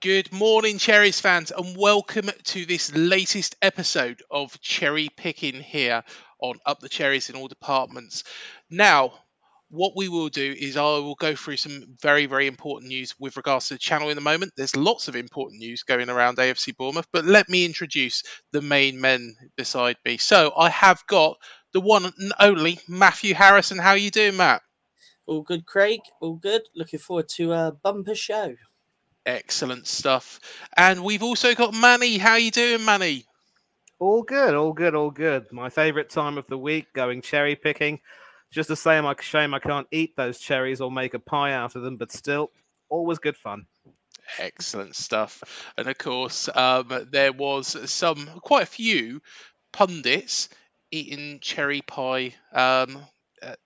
Good morning, Cherries fans, and welcome to this latest episode of Cherry Picking here on Up the Cherries in all departments. Now, what we will do is I will go through some very, very important news with regards to the channel in the moment. There's lots of important news going around AFC Bournemouth, but let me introduce the main men beside me. So I have got the one and only Matthew Harrison. How are you doing, Matt? All good, Craig. All good. Looking forward to a bumper show. Excellent stuff. And we've also got Mani. How you doing, Mani? All good, all good, all good. My favourite time of the week, going cherry picking. Just a shame, I shame I can't eat those cherries or make a pie out of them, but still, always good fun. Excellent stuff. And of course, um, there was some, quite a few pundits eating cherry pie um, uh,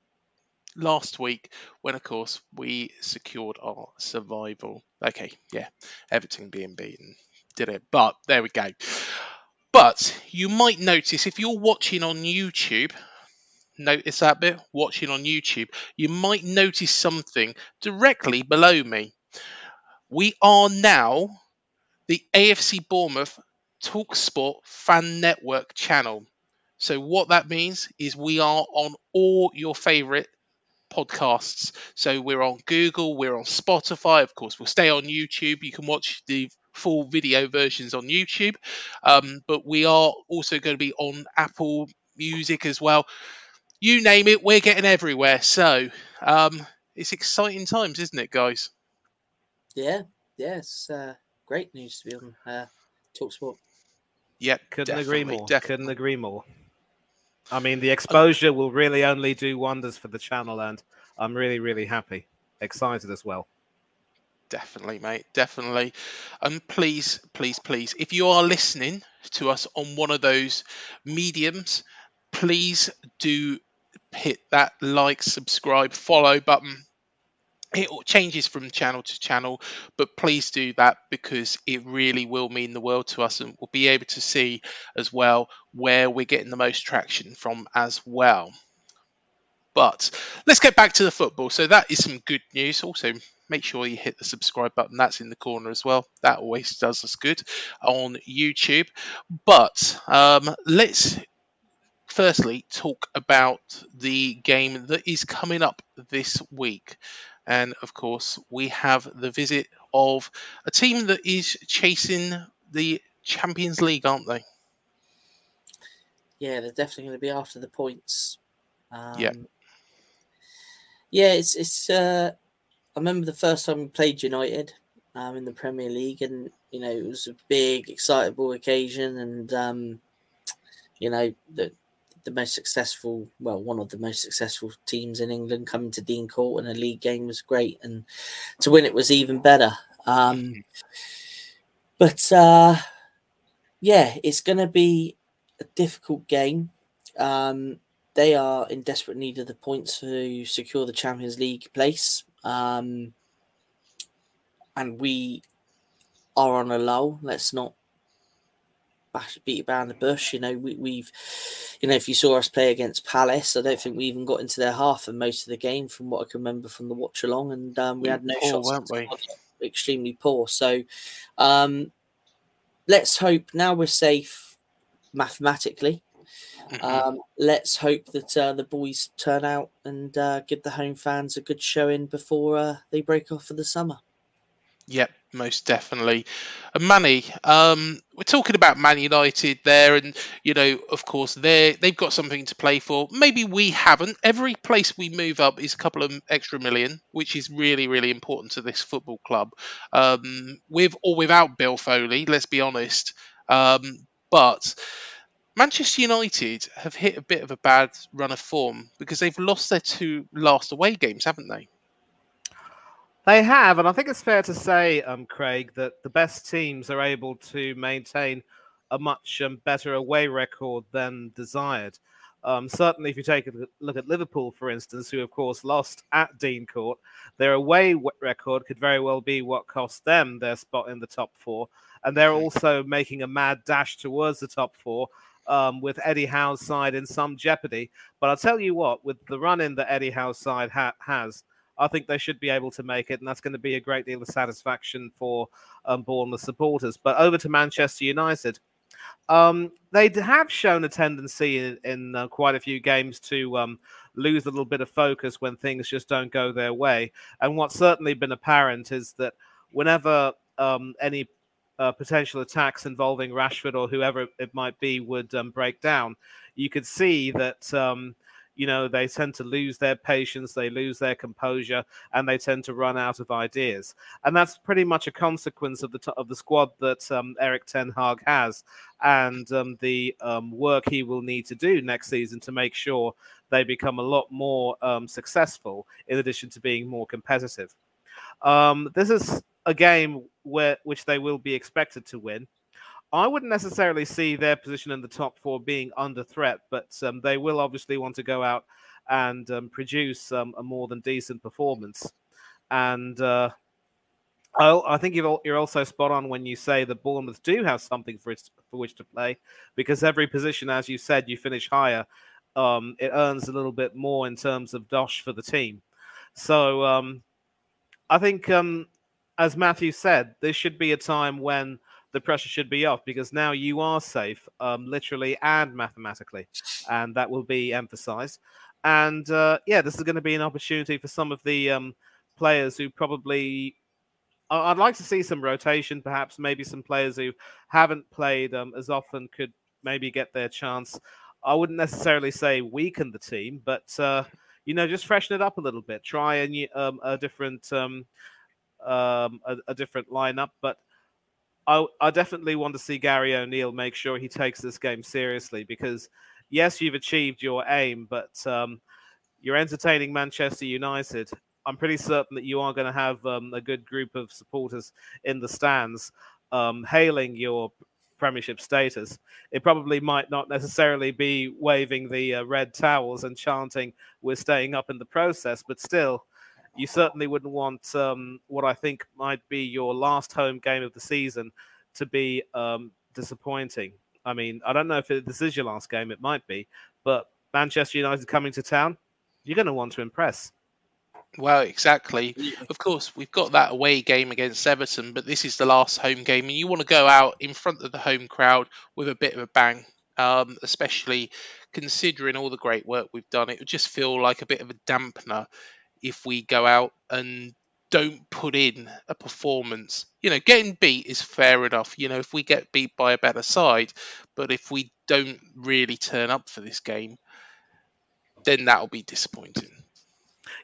last week when, of course, we secured our survival. Okay, yeah, Everton being beaten did it, but there we go. But you might notice if you're watching on YouTube, notice that bit, watching on YouTube, you might notice something directly below me. We are now the AFC Bournemouth Talksport Fan Network channel. So, what that means is we are on all your favorite podcasts. So we're on Google, we're on Spotify, of course, we'll stay on YouTube. You can watch the full video versions on YouTube, um, but we are also going to be on Apple Music as well. You name it, we're getting everywhere. So um, it's exciting times, isn't it, guys? Yeah, yeah, uh, great news to be on uh, Talksport. Yep, couldn't agree more. Definitely. Couldn't agree more. I mean, the exposure will really only do wonders for the channel, and I'm really, really happy, excited as well. Definitely, mate. Definitely. And please, please, please, if you are listening to us on one of those mediums, please do hit that like, subscribe, follow button it changes from channel to channel, but please do that because it really will mean the world to us, and we'll be able to see as well where we're getting the most traction from as well. But let's get back to the football. So that is some good news. Also, make sure you hit the subscribe button. That's in the corner as well. That always does us good on YouTube. But um, let's firstly talk about the game that is coming up this week. And of course, we have the visit of a team that is chasing the Champions League, aren't they? Yeah, they're definitely going to be after the points. Um, yeah. Yeah, it's it's. Uh, I remember the first time we played United um, in the Premier League, and you know it was a big, excitable occasion, and um, you know the the most successful, well, one of the most successful teams in England coming to Dean Court in a league game was great, and to win it was even better. Um, but uh, yeah, it's going to be a difficult game. Um, they are in desperate need of the points to secure the Champions League place. Um, and we are on a lull. Let's not bash, beat around the bush. You know, we, we've, you know, if you saw us play against Palace, I don't think we even got into their half for most of the game, from what I can remember from the watch along, and um, we had no poor, shots. weren't we? Extremely poor. So, um, let's hope now we're safe mathematically. Mhm. Um, let's hope that uh, the boys turn out and uh, give the home fans a good showing before uh, they break off for the summer. Yep, most definitely. And Mani, um, we're talking about Man United there, and you know, of course, they they've got something to play for. Maybe we haven't. Every place we move up is a couple of extra million, which is really, really important to this football club. Um, with or without Bill Foley, let's be honest. Um, but Manchester United have hit a bit of a bad run of form because they've lost their two last away games, haven't they? They have, and I think it's fair to say, um, Craig, that the best teams are able to maintain a much um, better away record than desired. Um, certainly, if you take a look at Liverpool, for instance, who of course lost at Dean Court, their away record could very well be what cost them their spot in the top four, and they're also making a mad dash towards the top four. Um, with Eddie Howe's side in some jeopardy, but I'll tell you what, with the run-in that Eddie Howe's side ha- has, I think they should be able to make it, and that's going to be a great deal of satisfaction for um, Bournemouth supporters. But over to Manchester United. Um, they have shown a tendency in, in uh, quite a few games to um, lose a little bit of focus when things just don't go their way. And what's certainly been apparent is that whenever um, any uh, potential attacks involving Rashford or whoever it might be would um, break down, you could see that um, you know they tend to lose their patience they lose their composure and they tend to run out of ideas. And that's pretty much a consequence of the t- of the squad that um, Erik ten Hag has and um, the um, work he will need to do next season to make sure they become a lot more um, successful in addition to being more competitive. Um, this is a game where which they will be expected to win I wouldn't necessarily see their position in the top four being under threat, but um, they will obviously want to go out and um, produce um, a more than decent performance. And uh, I, think you're, also spot on when you say that Bournemouth do have something for, for which to play, because every position, as you said, you finish higher, um, it earns a little bit more in terms of dosh for the team. So um, I think, um, as Matthew said, this should be a time when the pressure should be off because now you are safe, um, literally and mathematically, and that will be emphasized. And uh, yeah, this is going to be an opportunity for some of the um, players who probably. I'd like to see some rotation, perhaps maybe some players who haven't played um, as often could maybe get their chance. I wouldn't necessarily say weaken the team, but uh, you know, just freshen it up a little bit. Try a new, um, a different, um, um, a, a different lineup. But I, I definitely want to see Gary O'Neill make sure he takes this game seriously because yes, you've achieved your aim, but um, you're entertaining Manchester United. I'm pretty certain that you are going to have um, a good group of supporters in the stands um, hailing your Premiership status. It probably might not necessarily be waving the uh, red towels and chanting, We're staying up in the process, but still, you certainly wouldn't want um, what I think might be your last home game of the season to be um, disappointing. I mean, I don't know if it, this is your last game, it might be, but Manchester United coming to town, you're going to want to impress. Well, exactly. Of course, we've got that away game against Everton, but this is the last home game, and you want to go out in front of the home crowd with a bit of a bang, um, especially considering all the great work we've done. It would just feel like a bit of a dampener if we go out and don't put in a performance. You know, getting beat is fair enough. You know, if we get beat by a better side, but if we don't really turn up for this game, then that'll be disappointing.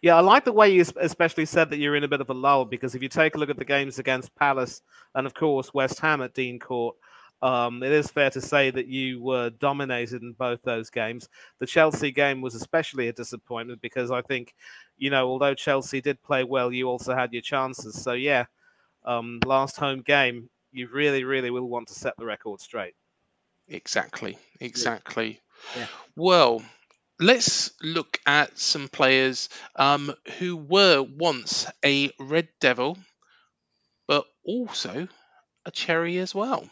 Yeah, I like the way you especially said that you're in a bit of a lull because if you take a look at the games against Palace and, of course, West Ham at Dean Court, um, it is fair to say that you were dominated in both those games. The Chelsea game was especially a disappointment because I think, you know, although Chelsea did play well, you also had your chances. So, yeah, um, last home game, you really, really will want to set the record straight. Exactly, exactly. Yeah. Well, let's look at some players um, who were once a Red Devil, but also a Cherry as well.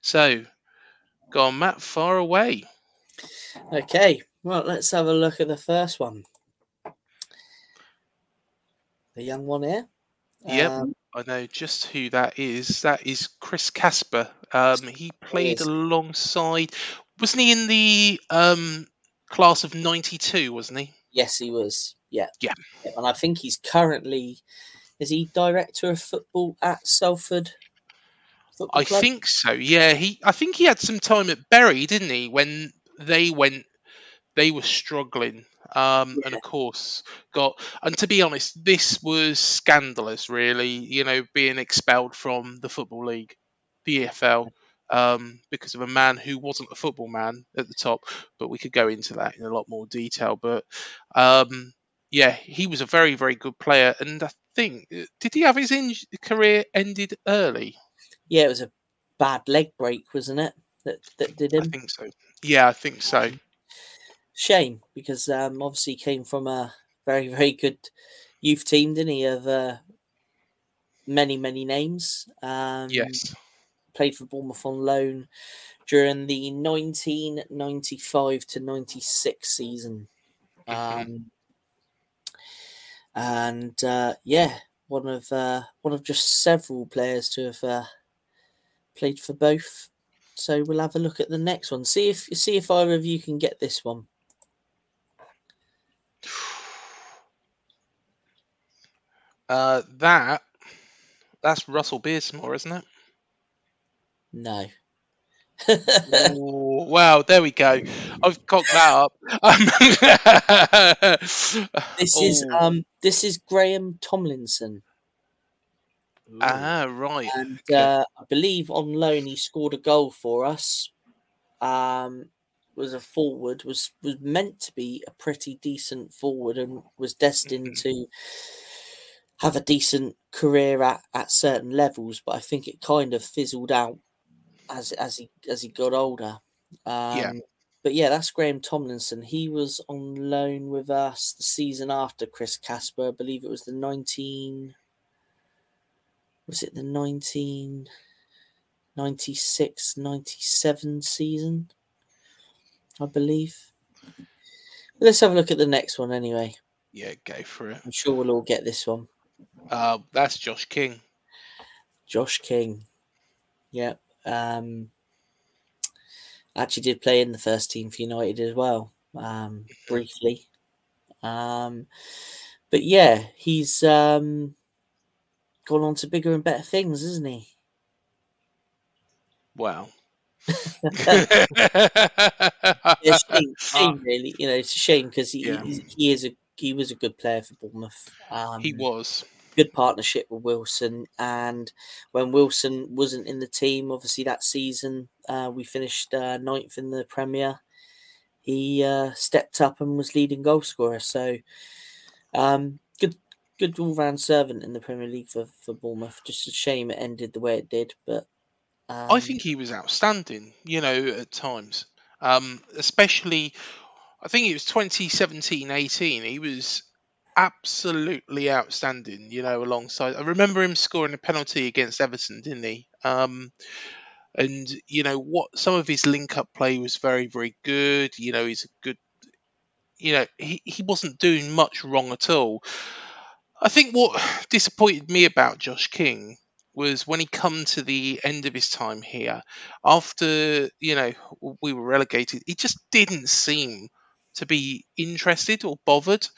So, go on, Matt, far away. Okay, well, let's have a look at the first one. The young one here. Yep, Um, I know just who that is. That is Chris Casper. Um, he played alongside, wasn't he in the um, class of '92? Wasn't he? yes, he was. Yeah. Yeah, And I think he's currently, is he director of football at Salford? I Club? think so. Yeah, he. I think he had some time at Bury, didn't he? When they went, they were struggling. Um, and of course, got. And to be honest, this was scandalous. Really, you know, being expelled from the football league, the EFL, um, because of a man who wasn't a football man at the top. But we could go into that in a lot more detail. But um, yeah, he was a very, very good player. And I think did he have his in- career ended early? Yeah, it was a bad leg break, wasn't it? That that did him. I think so. Yeah, I think so. Shame because um, obviously he came from a very very good youth team, didn't he? Of uh, many many names. Um, Yes. played for Bournemouth on loan during the 1995 to 96 season. Um, and uh, yeah, one of uh, one of just several players to have uh, played for both. So we'll have a look at the next one. See if see if either of you can get this one. Uh, that that's Russell Beardsmore, isn't it? No. Ooh, wow, there we go. I've cocked that up. Um, This is oh, um this is Graeme Tomlinson. Ah right. and uh, I believe on loan he scored a goal for us. Um, was a forward was was meant to be a pretty decent forward and was destined Mhm. to have a decent career at, at certain levels, but I think it kind of fizzled out as as he as he got older. Um, But yeah, that's Graeme Tomlinson. He was on loan with us the season after Chris Casper. I believe it was the 19. Was it the 1996 97 season? I believe. Let's have a look at the next one anyway. Yeah, go for it. I'm sure we'll all get this one. Uh, that's Josh King. Josh King. Yeah. Um, actually did play in the first team for United as well, um, briefly. Um, but yeah, he's um, gone on to bigger and better things, isn't he? Wow. Yeah, shame, shame really. You know, it's a shame because he, Yeah. he he is a he was a good player for Bournemouth. Um, he was. good partnership with Wilson. And when Wilson wasn't in the team, obviously that season uh, we finished uh, ninth in the Premier. He uh, stepped up and was leading goal scorer. So um, good, all round servant in the Premier League for, for Bournemouth. Just a shame it ended the way it did, but um, I think he was outstanding, you know, at times. Um, especially, I think it was 2017 18. He was absolutely outstanding, you know, alongside. I remember him scoring a penalty against Everton, didn't he? Um, and, you know, what some of his link up play was very, very good. You know, he's a good, you know, he, he wasn't doing much wrong at all. I think what disappointed me about Josh King was when he come to the end of his time here after you know we were relegated he just didn't seem to be interested or bothered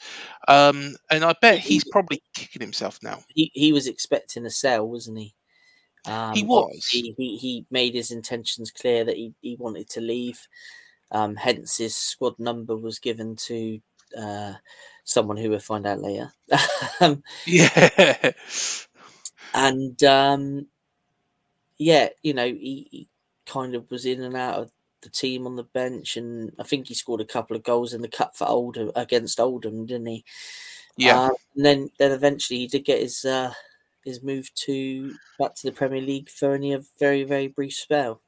um, and i bet he's probably kicking himself now he, he was expecting a sell, wasn't he? Um, He was. obviously He, he made his intentions clear that he, he wanted to leave. Um, hence, his squad number was given to uh, someone who we'll find out later. yeah and um, yeah, you know, he, he kind of was in and out of the team on the bench, and I think he scored a couple of goals in the cup for Oldham against Oldham, didn't he? yeah Uh, and then then eventually he did get his uh, his move to back to the Premier League for only a very very brief spell.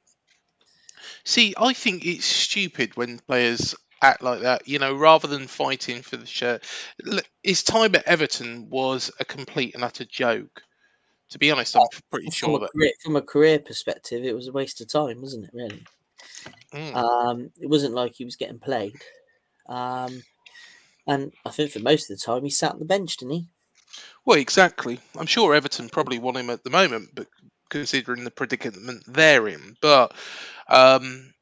see i think it's stupid when players act like that. You know, rather than fighting for the shirt, his time at Everton was a complete and utter joke. To be honest, I'm pretty from sure that. career, from a career perspective, it was a waste of time, wasn't it? Really, Mm. um, it wasn't like he was getting played. Um, and I think for most of the time, he sat on the bench, didn't he? Well, exactly. I'm sure Everton probably want him at the moment, but considering the predicament they're in, but um,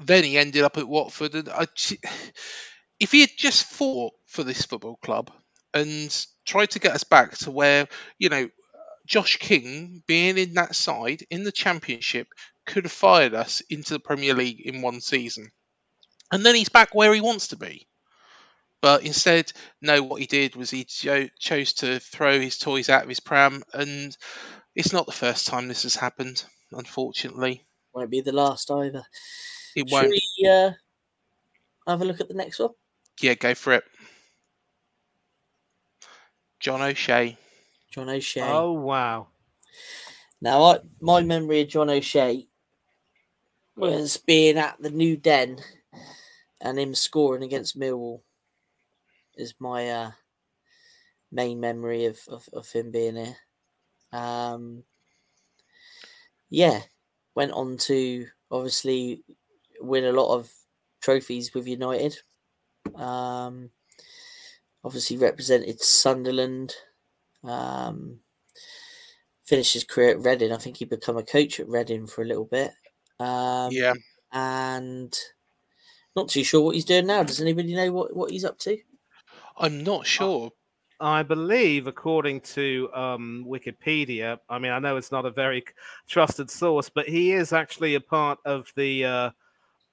then he ended up at Watford, and I, if he had just fought for this football club and tried to get us back to where you know Josh King being in that side in the Championship could have fired us into the Premier League in one season, and then he's back where he wants to be. But instead, no, what he did was he cho- chose to throw his toys out of his pram, and it's not the first time this has happened, unfortunately. Won't be the last either. It Should won't. we uh, have a look at the next one? Yeah, go for it. John O'Shea. John O'Shea. Oh wow! Now, I, my memory of John O'Shea was being at the New Den and him scoring against Millwall. Is my uh, main memory of, of, of him being here. Um, yeah, went on to obviously win a lot of trophies with United. Um, obviously represented Sunderland. Um, finished his career at Reading. I think he become a coach at Reading for a little bit. Um, yeah, and not too sure what he's doing now. Does anybody know what, what he's up to? I'm not sure. I believe, according to um, Wikipedia, I mean, I know it's not a very trusted source, but he is actually a part of the uh,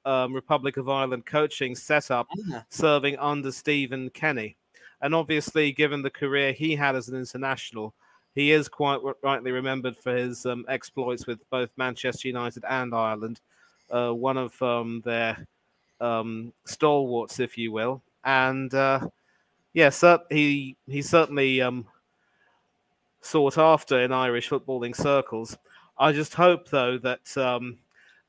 um, Republic of Ireland coaching setup, Ah, serving under Stephen Kenny. And obviously, given the career he had as an international, he is quite rightly remembered for his um, exploits with both Manchester United and Ireland. Uh, one of um, their um, stalwarts, if you will. And uh, yeah, he he certainly um, sought after in Irish footballing circles. I just hope, though, that um,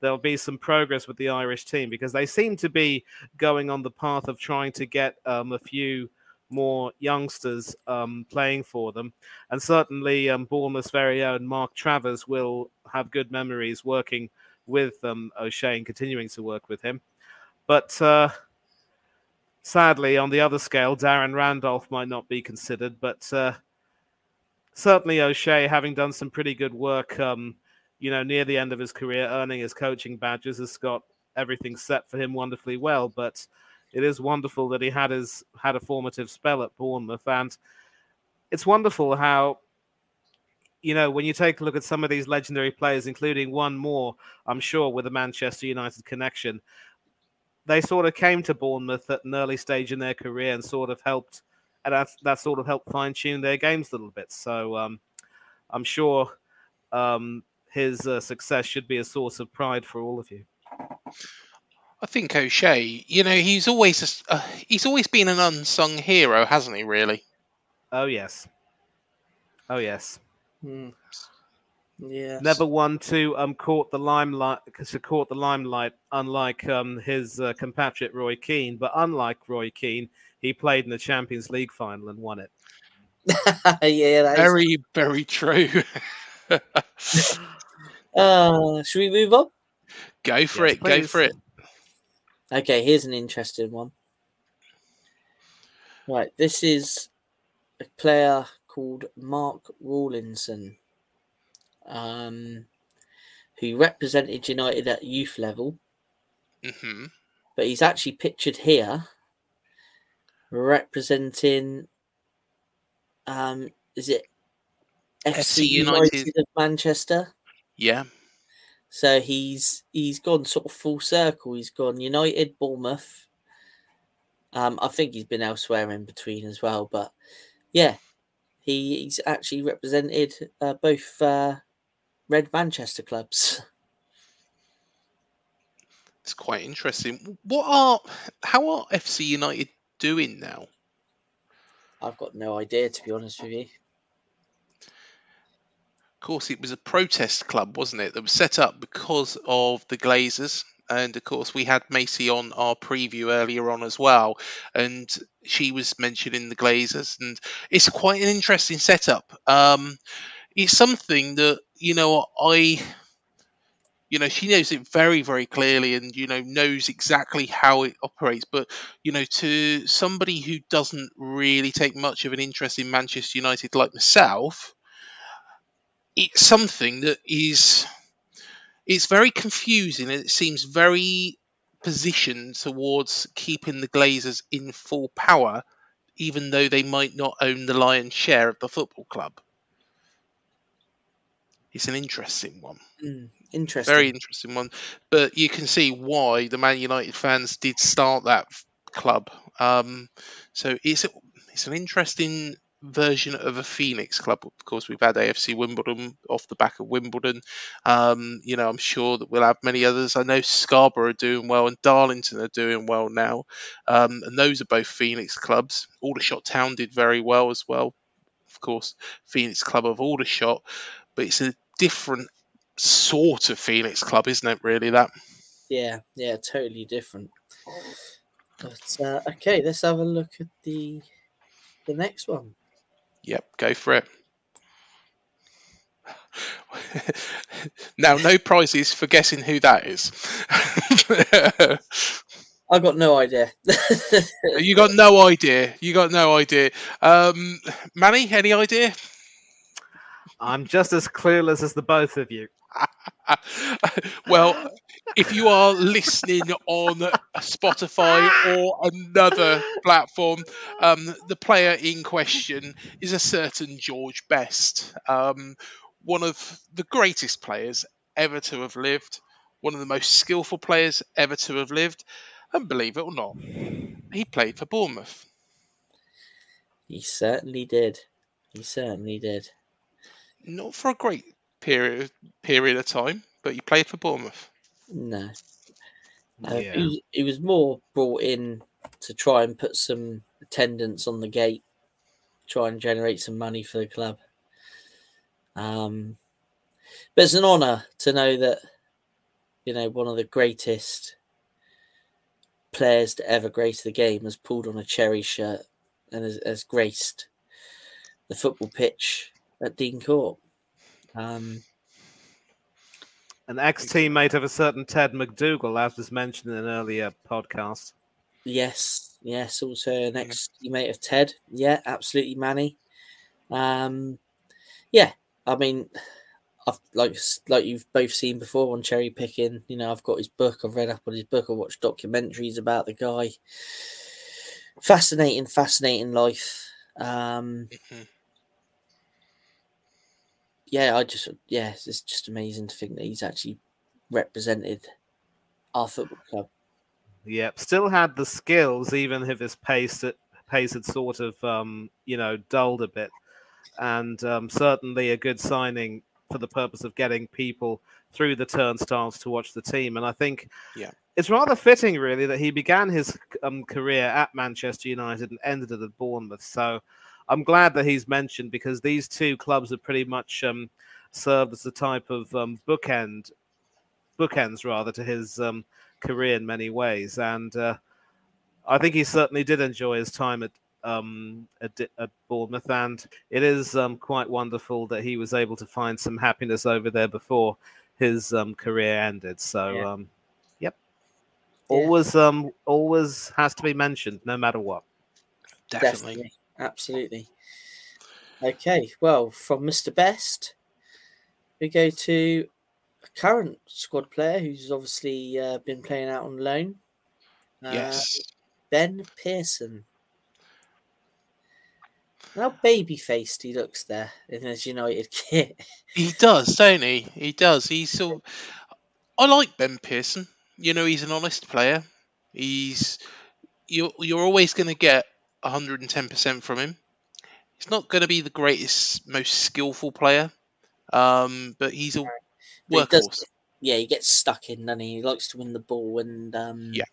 there'll be some progress with the Irish team because they seem to be going on the path of trying to get um, a few more youngsters um, playing for them. And certainly, um, Bournemouth's very own Mark Travers will have good memories working with um, O'Shea and continuing to work with him. But uh, sadly, on the other scale, Darren Randolph might not be considered, but uh, certainly O'Shea, having done some pretty good work, um, you know, near the end of his career, earning his coaching badges, has got everything set for him wonderfully well. But it is wonderful that he had his had a formative spell at Bournemouth, and it's wonderful how. You know, when you take a look at some of these legendary players, including one more, I'm sure, with a Manchester United connection, they sort of came to Bournemouth at an early stage in their career and sort of helped, and that, that sort of helped fine tune their games a little bit. So um, I'm sure um, his uh, success should be a source of pride for all of you. I think O'Shea. You know, he's always a s- uh, he's always been an unsung hero, hasn't he? Really. Oh yes, oh yes. Hmm. Yeah. Never one to um caught the limelight to caught the limelight, unlike um his uh, compatriot Roy Keane. But unlike Roy Keane, he played in the Champions League final and won it. yeah. That is... Very, very true. Uh, should we move on? go for Yes, it. Go for it. Okay, here's an interesting one. Right, this is a player called Mark Rawlinson, um, who represented United at youth level, hmm but he's actually pictured here representing, um, is it FC, FC United. United. of Manchester? Yeah. So he's he's gone sort of full circle. He's gone United, Bournemouth. Um, I think he's been elsewhere in between as well, but yeah, he, he's actually represented uh, both uh, Red Manchester clubs. It's quite interesting. What are how are FC United doing now? I've got no idea to be honest with you. Course, it was a protest club, wasn't it? That was set up because of the Glazers and of course we had Macy on our preview earlier on as well, and she was mentioning the Glazers, and it's quite an interesting setup. Um, it's something that you know I you know she knows it very very clearly and you know knows exactly how it operates but you know to somebody who doesn't really take much of an interest in manchester united like myself it's something that is it's very confusing and it seems very positioned towards keeping the glazers in full power even though they might not own the lion's share of the football club it's an interesting one Mm, interesting. very interesting one. But you can see why the Man United fans did start that club. Um, so it's it's an interesting version of a Phoenix club. Of course, we've had AFC Wimbledon off the back of Wimbledon. Um, you know, I'm sure that we'll have many others. I know Scarborough are doing well and Darlington are doing well now, um, and those are both Phoenix clubs. Aldershot Town did very well as well. Of course, Phoenix Club of Aldershot, but it's a different sort of Phoenix club, isn't it? Really, that. Yeah, yeah, totally different. But uh, okay, let's have a look at the the next one. Yep, go for it. now, no prizes for guessing who that is. I've got no idea. you got no idea. You got no idea. Um, Mani, any idea? I'm just as clueless as the both of you. well, if you are listening on Spotify or another platform, um, the player in question is a certain George Best, um, one of the greatest players ever to have lived, one of the most skillful players ever to have lived, and believe it or not, he played for Bournemouth. he certainly did. He certainly did. Not for a great period period of time, but he played for Bournemouth. No. Uh, Yeah. he, was, he was more brought in to try and put some attendance on the gate, try and generate some money for the club. Um, but it's an honour to know that, you know, one of the greatest players to ever grace the game has pulled on a cherry shirt and has, has graced the football pitch at Dean Court. Um, An ex teammate of a certain Ted MacDougall, as was mentioned in an earlier podcast. Yes, yes. Also, an ex teammate of Ted. Yeah, absolutely, Mani. Um, yeah. I mean, I've like like you've both seen before on cherry picking. You know, I've got his book. I've read up on his book. I watched documentaries about the guy. Fascinating, fascinating life. Um, Mhm. Yeah, I just yeah, it's just amazing to think that he's actually represented our football club. Yep, still had the skills, even if his pace pace had sort of um, you know dulled a bit, and um, certainly a good signing for the purpose of getting people through the turnstiles to watch the team. And I think Yeah. it's rather fitting, really, that he began his um, career at Manchester United and ended it at Bournemouth. So I'm glad that he's mentioned because these two clubs have pretty much um, served as a type of um, bookend, bookends rather, to his um, career in many ways. And uh, I think he certainly did enjoy his time at um, at, at Bournemouth, and it is um, quite wonderful that he was able to find some happiness over there before his um, career ended. So, Yeah. um, yep, Yeah. always um, always has to be mentioned, no matter what. Definitely. Absolutely. Okay, well, from Mr. Best, we go to a current squad player who's obviously uh, been playing out on loan. Uh, Yes. Ben Pearson. How baby faced he looks there in his United kit. He does, don't he? He does. He's so. I like Ben Pearson. You know, he's an honest player. He's you're you're always going to get 110 percent from him. He's not going to be the greatest, most skillful player, um, but he's a he does- workhorse. yeah, he gets stuck in, and he? he likes to win the ball, and um, Yeah.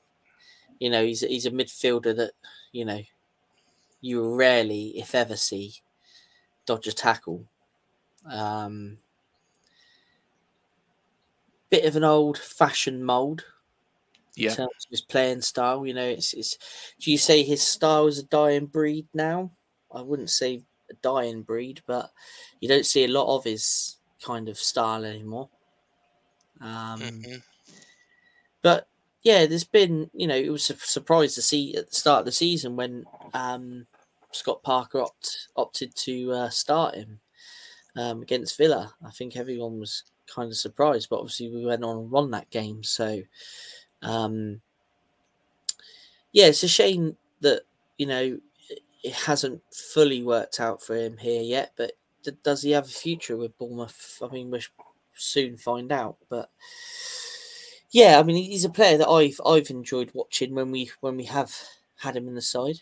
you know, he's he's a midfielder that you know you rarely, if ever, see dodge a tackle. Um, bit of an old-fashioned mold, Yeah. In terms of his playing style, you know, it's, it's. Do you say his style is a dying breed now? I wouldn't say a dying breed, but you don't see a lot of his kind of style anymore. Um, Mhm. But yeah, there's been, you know, it was a surprise to see at the start of the season when um, Scott Parker opt, opted to uh, start him um, against Villa. I think everyone was kind of surprised, but obviously we went on and won that game. So, um, yeah, it's a shame that, you know, it- hasn't fully worked out for him here yet, but does he have a future with Bournemouth? I mean, we'll soon find out, but yeah, I mean, he's a player that I've I've enjoyed watching when we when we have had him in the side.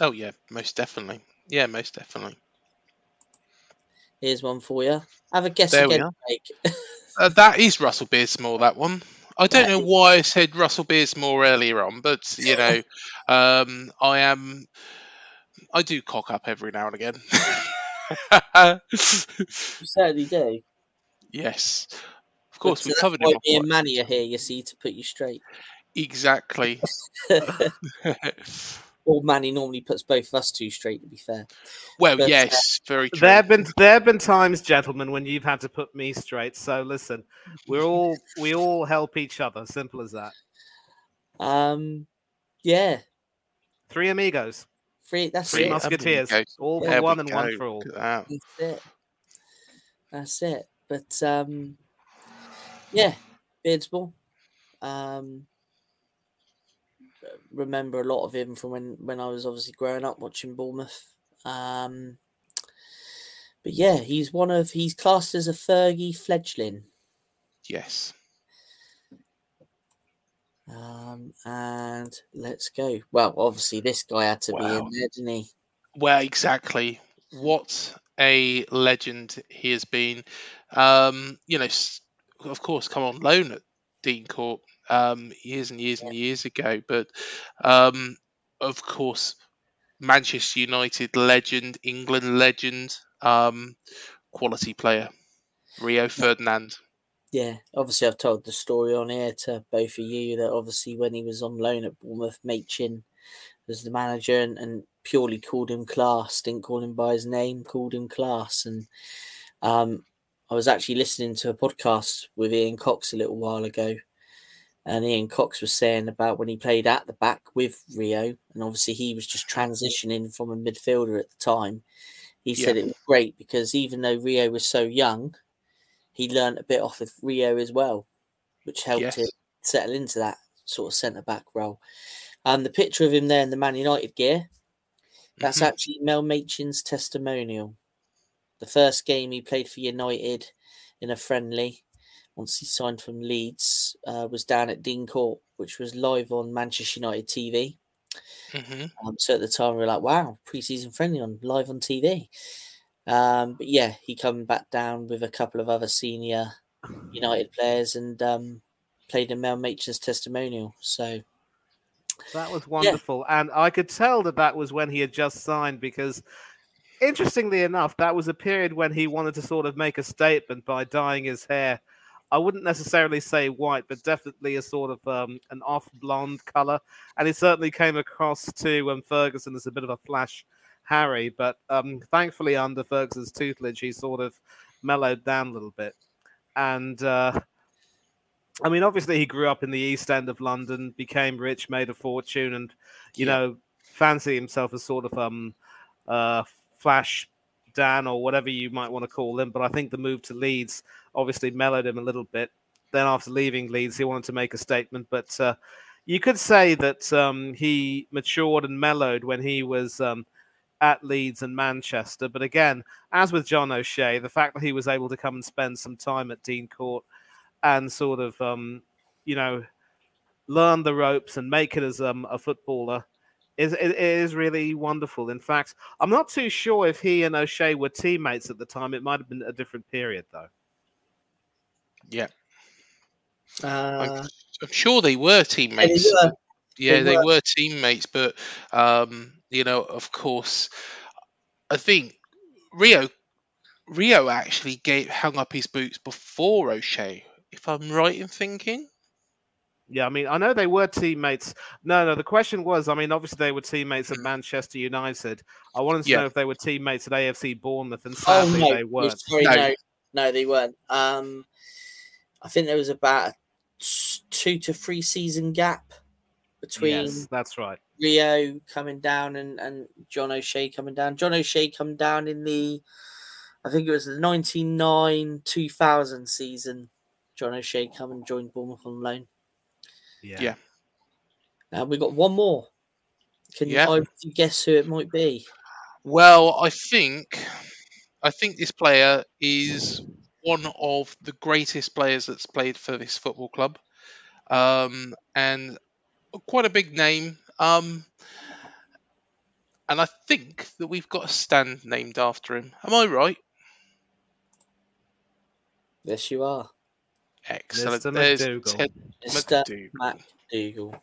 Oh yeah, most definitely. Yeah, most definitely. Here's one for you. Have a guess There again. Uh, that is Russell Beardsmore. That one. I don't know why I said Russell Beardsmore earlier on, but you know, um, I am. I do cock up every now and again. you certainly do. yes, of course But, we covered why him. Me on and Mani are here, you see, to put you straight. Exactly. Or he normally puts both of us two straight. To be fair, well, But, uh, yes, very true. There have been there have been times, gentlemen, when you've had to put me straight. So listen, we're all we all help each other. Simple as that. um, yeah, Three amigos, three. That's three it. musketeers, amigos. all for one and one for all. Look at that. That's it. That's it. But um, yeah, Beardsball. Um, remember a lot of him from when when I was obviously growing up watching Bournemouth. Um, but yeah, he's one of he's classed as a Fergie fledgling. Yes. Um, and let's go. Well, obviously this guy had to be in Wow. there, didn't he? Well, exactly. What a legend he has been. Um, you know, of course, come on loan at Dean Court um, years and years and years ago, but um, of course, Manchester United legend, England legend, um, quality player, Rio Ferdinand. Yeah, obviously I've told the story on here to both of you that obviously when he was on loan at Bournemouth, Machin was the manager and, and purely called him class, didn't call him by his name, called him class. And um, I was actually listening to a podcast with Ian Cox a little while ago, and Ian Cox was saying about when he played at the back with Rio, and obviously he was just transitioning from a midfielder at the time. He said Yeah. it was great because even though Rio was so young, he learned a bit off of Rio as well, which helped Yes. him settle into that sort of centre back role. And the picture of him there in the Man United gear, that's Mhm. actually Mel Machin's testimonial. The first game he played for United in a friendly, once he signed from Leeds, uh, was down at Dean Court, which was live on Manchester United TV. Mhm. Um, so at the time we were like, wow, preseason friendly on live on TV. Um, but yeah, he come back down with a couple of other senior United players and um, played in Mel Machin's testimonial. So That was wonderful, and I could tell that that was when he had just signed because, interestingly enough, that was a period when he wanted to sort of make a statement by dyeing his hair. I wouldn't necessarily say white, but definitely a sort of um, an off blonde color, and it certainly came across to um, Ferguson as a bit of a flash Harry. But um, thankfully, under Ferguson's tutelage, he sort of mellowed down a little bit, and. Uh, I mean, obviously, he grew up in the East End of London, became rich, made a fortune, and you Yeah. know, fancy himself as sort of um, uh, Flash Dan or whatever you might want to call him. But I think the move to Leeds obviously mellowed him a little bit. Then after leaving Leeds, he wanted to make a statement, but uh, you could say that um, he matured and mellowed when he was um, at Leeds and Manchester. But again, as with John O'Shea, the fact that he was able to come and spend some time at Dean Court and sort of um, you know learn the ropes and make it as um, a footballer is it, it is really wonderful. In fact, I'm not too sure if he and O'Shea were teammates at the time. It might have been a different period though. Yeah. uh, I'm sure they were yeah, they teammates. were- Yeah, They they were. were teammates, but um, you know, of course, I think Rio Rio actually gave hung up his boots before O'Shea, if I'm right in thinking. Yeah, I mean, I know they were teammates. No, no, the question was, I mean, obviously they were teammates at Manchester United. I wanted to Yeah. know if they were teammates at AFC Bournemouth, and Oh no, they weren't. sorry, No. no. no, they weren't. Um, I think there was about a t- two to three season gap between Yes, that's right. Rio coming down and, and John O'Shea coming down. John O'Shea come down in the, I think it was the 99 2000 season. John O'Shea come and joined Bournemouth on loan. Yeah. Yeah. Now we've got one more. Can Yeah. you you guess who it might be? Well, I think I think this player is one of the greatest players that's played for this football club, um, and quite a big name. Um, and I think that we've got a stand named after him. Am I right? Yes, you are. Excellent. Mr. There's MacDougall. Ted Mr. MacDougall. Matt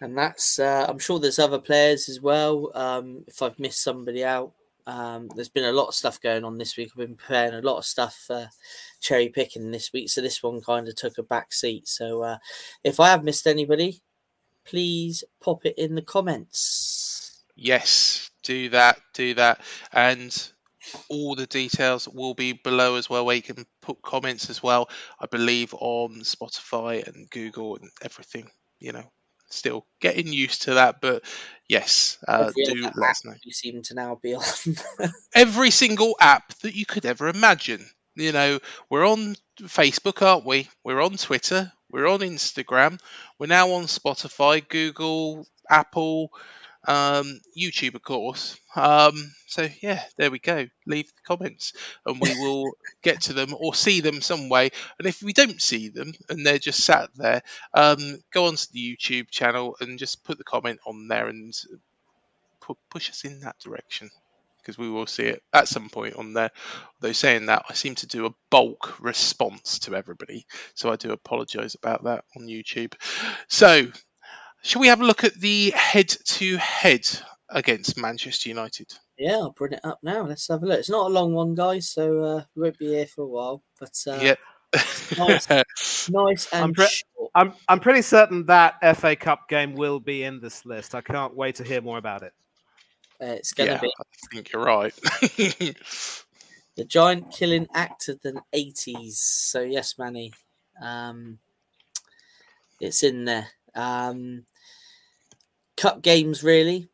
And that's, uh, I'm sure there's other players as well. Um, if I've missed somebody out, um, there's been a lot of stuff going on this week. I've been preparing a lot of stuff, uh, cherry picking this week. So this one kind of took a back seat. So uh, if I have missed anybody, please pop it in the comments. Yes, do that, do that, and all the details will be below as well, where you can put comments as well. I believe on Spotify and Google and everything. You know, still getting used to that, but yes, uh, do other let us know. You seem to now be on. Every single app that you could ever imagine. You know, we're on Facebook, aren't we? We're on Twitter. We're on Instagram. We're now on Spotify, Google, Apple, um, YouTube, of course. Um, so yeah, there we go. Leave the comments, and we will get to them or see them some way. And if we don't see them and they're just sat there, um, go onto the YouTube channel and just put the comment on there and pu- push us in that direction because we will see it at some point on there. Though saying that, I seem to do a bulk response to everybody, so I do apologise about that on YouTube. So, shall we have a look at the head-to-head against Manchester United? yeah, I'll bring it up now. Let's have a look. It's not a long one, guys, so uh, we won't be here for a while. But uh, yep. nice. nice and I'm pre- short. I'm I'm pretty certain that FA Cup game will be in this list. I can't wait to hear more about it. Uh, it's going to yeah, be I think you're right. the giant killing act of the 80s. So, yes, Mani, um, it's in there. Um, cup games, really.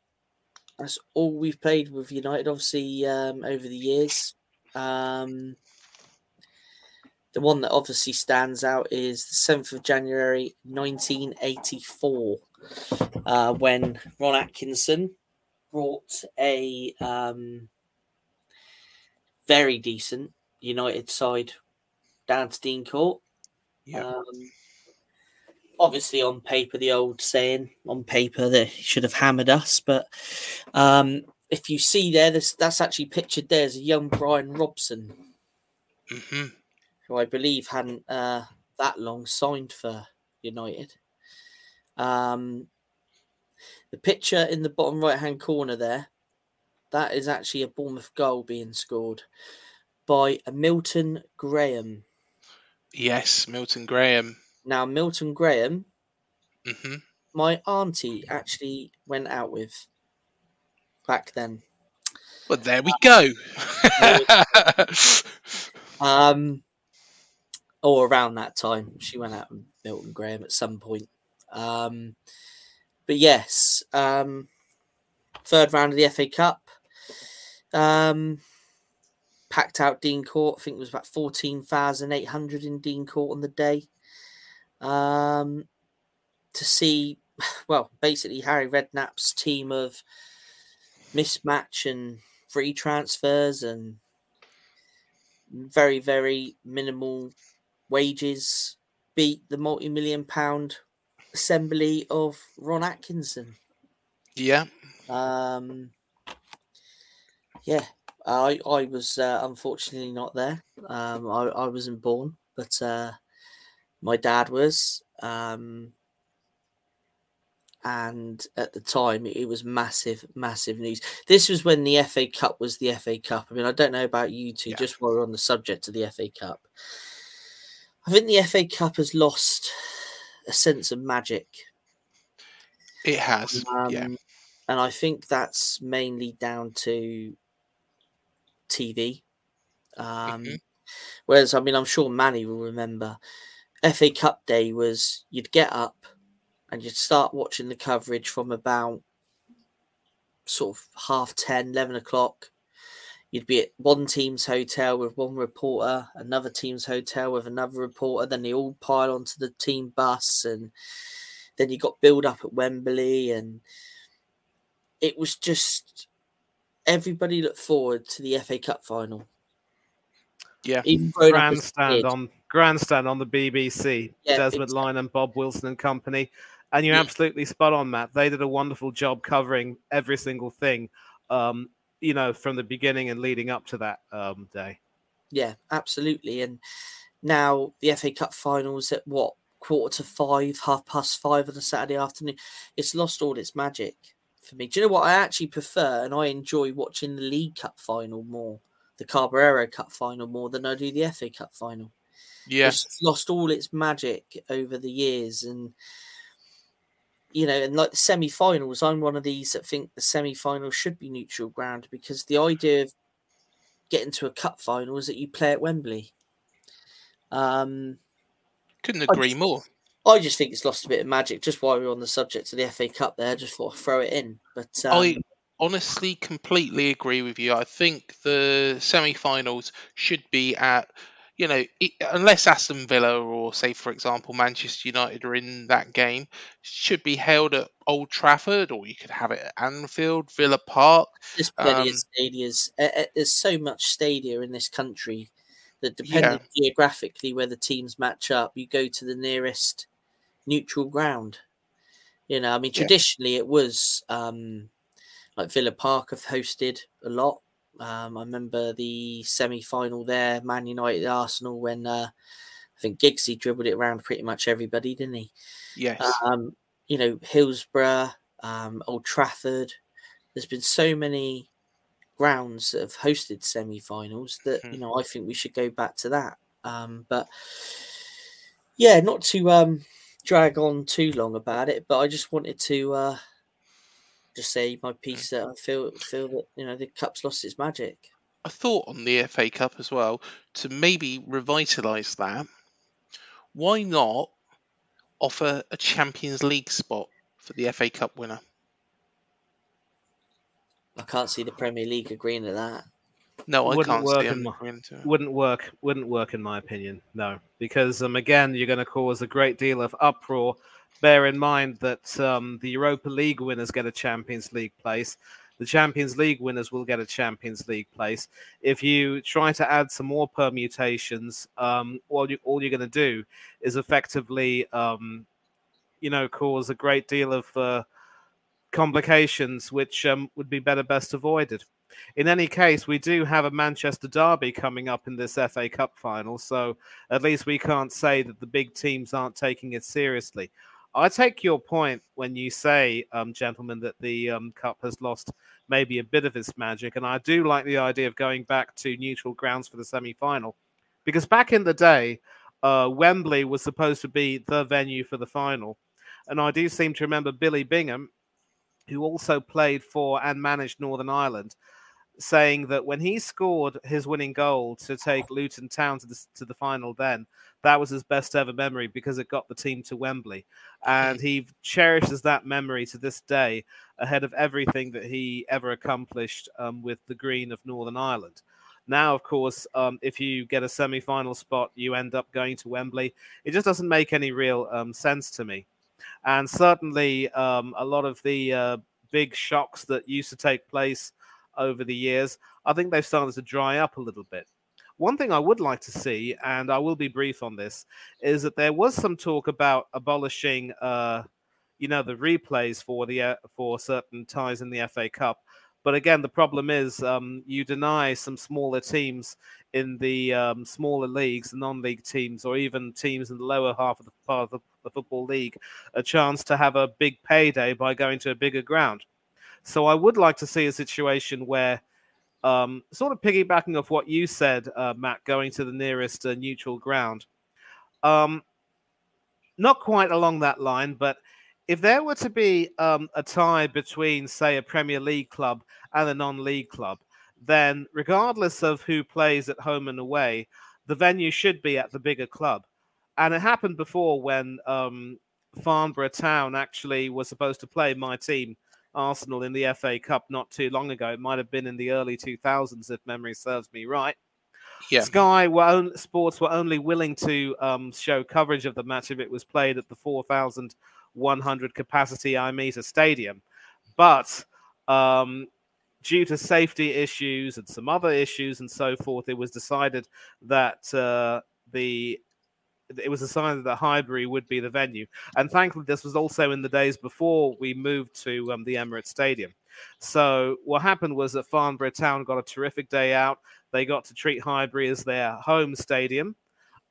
That's all we've played with United, obviously, um, over the years. Um, the one that obviously stands out is the 7th of January 1984, uh, when Ron Atkinson brought a um, very decent United side down to Dean Court. yeah. Um, obviously, on paper, the old saying on paper they should have hammered us, but um, if you see there, this that's actually pictured there's a young Brian Robson, hmm who I believe hadn't uh, that long signed for United. Um, the picture in the bottom right hand corner there, that is actually a Bournemouth goal being scored by Milton Graham. Yes, Milton Graham. Now, Milton Graham, hmm my auntie actually went out with back then. Well, there we go. Um, or around that time, she went out with Milton Graham at some point. Um, but yes, um, third round of the FA Cup. Um, packed out Dean Court. I think it was about fourteen thousand eight hundred in Dean Court on the day. Um, to see, well, basically Harry Redknapp's team of mismatch and free transfers and very very minimal wages beat the multi-million pound assembly of Ron Atkinson. yeah. Um, yeah, I I was uh, unfortunately not there. Um, I I wasn't born, but uh, my dad was. Um, and at the time, it was massive, massive news. This was when the FA Cup was the FA Cup. I mean, I don't know about you two, Yeah. just while we're on the subject of the FA Cup. I think the FA Cup has lost a sense of magic. It has, Um, yeah. And I think that's mainly down to TV. Um, Mhm. Whereas, I mean, I'm sure Mani will remember FA Cup day was you'd get up and you'd start watching the coverage from about sort of half 10, 11 o'clock. You'd be at one team's hotel with one reporter, another team's hotel with another reporter. Then they all pile onto the team bus, and then you got build up at Wembley, and it was just everybody looked forward to the FA Cup final. Yeah. Even grown up grandstand on grandstand on the BBC. Yeah, Desmond. Lynam and Bob Wilson and company. And you're Yeah. absolutely spot on, Matt. They did a wonderful job covering every single thing. Um, you know, from the beginning and leading up to that um, day. Yeah, absolutely. And now the FA Cup finals at what quarter to five, half past five on a Saturday afternoon. It's lost all its magic for me. Do you know what I actually prefer? And I enjoy watching the League Cup final more, the Carabao Cup final more than I do the FA Cup final. Yeah. It's lost all its magic over the years, and you know, and like the semi-finals, I'm one of these that think the semi-finals should be neutral ground because the idea of getting to a cup final is that you play at Wembley. Um, Couldn't I agree just- more. I just think it's lost a bit of magic. Just while we're on the subject of the FA Cup, there, I just thought I'd throw it in. But um, I honestly completely agree with you. I think the semi-finals should be at, you know, it, unless Aston Villa or say, for example, Manchester United are in that game, should be held at Old Trafford, or you could have it at Anfield, Villa Park. There's plenty Um, of stadiums. Uh, there's so much stadia in this country that, depending Yeah. geographically where the teams match up, you go to the nearest neutral ground. You know, I mean, Yeah. traditionally it was um, like Villa Park have hosted a lot. Um, I remember the semi-final there, Man United Arsenal, when uh, I think Giggsy dribbled it around pretty much everybody, didn't he? Yes. um, you know, Hillsborough, um, Old Trafford. There's been so many grounds that have hosted semi-finals that you Mhm. know I think we should go back to that. Um, but yeah, not to um, drag on too long about it, but I just wanted to uh, just say my piece that I feel feel that you know the cup's lost its magic. a thought on the FA Cup as well to maybe revitalise that. Why not offer a Champions League spot for the FA Cup winner? I can't see the Premier League agreeing to that. No, I Wouldn't can't work see in my- agreeing to it. Wouldn't work. Wouldn't work in my opinion. No, because um, again, you're going to cause a great deal of uproar. Bear in mind that um, the Europa League winners get a Champions League place. The Champions League winners will get a Champions League place. If you try to add some more permutations, um, all, you, all you're going to do is effectively, um, you know, cause a great deal of uh, complications, which um, would be better best avoided. In any case, we do have a Manchester derby coming up in this FA Cup final, so at least we can't say that the big teams aren't taking it seriously. I take your point when you say, um, gentlemen, that the um, cup has lost maybe a bit of its magic, and I do like the idea of going back to neutral grounds for the semi-final, because back in the day, uh, Wembley was supposed to be the venue for the final, and I do seem to remember Billy Bingham, who also played for and managed Northern Ireland, saying that when he scored his winning goal to take Luton Town to the, to the final, then that was his best ever memory because it got the team to Wembley. And he cherishes that memory to this day ahead of everything that he ever accomplished um, with the Green of Northern Ireland. Now, of course, um, if you get a semi final spot, you end up going to Wembley. It just doesn't make any real um, sense to me. And certainly, um, a lot of the uh, big shocks that used to take place over the years, I think they've started to dry up a little bit. One thing I would like to see, and I will be brief on this, is that there was some talk about abolishing, uh, you know, the replays for the uh, for certain ties in the FA Cup. But again, the problem is um, you deny some smaller teams in the um, smaller leagues, non-league teams, or even teams in the lower half of the part of the, the football league, a chance to have a big payday by going to a bigger ground. So I would like to see a situation where, um, sort of piggybacking off what you said, uh, Matt, going to the nearest uh, neutral ground. Um, not quite along that line, but if there were to be um, a tie between, say, a Premier League club and a non-league club, then regardless of who plays at home and away, the venue should be at the bigger club. And it happened before when um, Farnborough Town actually was supposed to play my team, Arsenal, in the FA Cup not too long ago. It might have been in the early 2000s, if memory serves me right. Yeah. Sky were on, Sports were only willing to um, show coverage of the match if it was played at the 4,100 capacity IMETA Stadium. But um, due to safety issues and some other issues and so forth, it was decided that uh, the it was decided that Highbury would be the venue. And thankfully, this was also in the days before we moved to um, the Emirates Stadium. So what happened was that Farnborough Town got a terrific day out. They got to treat Highbury as their home stadium.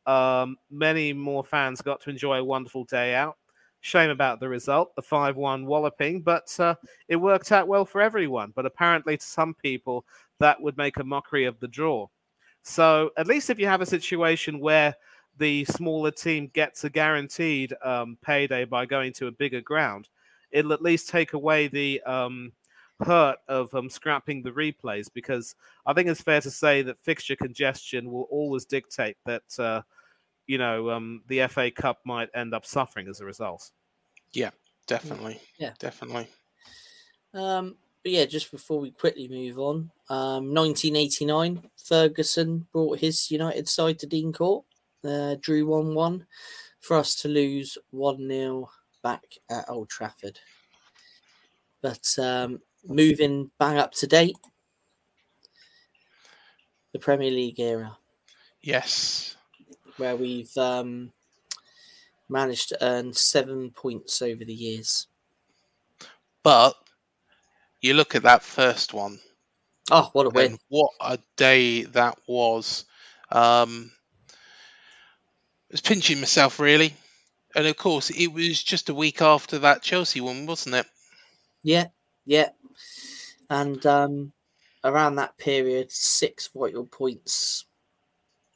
Um, many more fans got to enjoy a wonderful day out. Shame about the result, the 5 1 walloping, but uh, it worked out well for everyone. But apparently, to some people, that would make a mockery of the draw. So, at least if you have a situation where the smaller team gets a guaranteed um, payday by going to a bigger ground, it'll at least take away the um, hurt of um, scrapping the replays because I think it's fair to say that fixture congestion will always dictate that uh, you know um, the FA Cup might end up suffering as a result. Yeah, definitely. Yeah. definitely. Um, but yeah, just before we quickly move on, um, 1989, Ferguson brought his United side to Dean Court, uh, drew 1 1 for us to lose 1 0 back at Old Trafford. But um, moving bang up to date, the Premier League era, Yes. where we've um, managed to earn seven points over the years. But you look at that first one, Oh, what a win! what a day that was. Um, was pinching myself really, and of course it was just a week after that Chelsea one, wasn't it? Yeah, yeah. And um, around that period, six vital points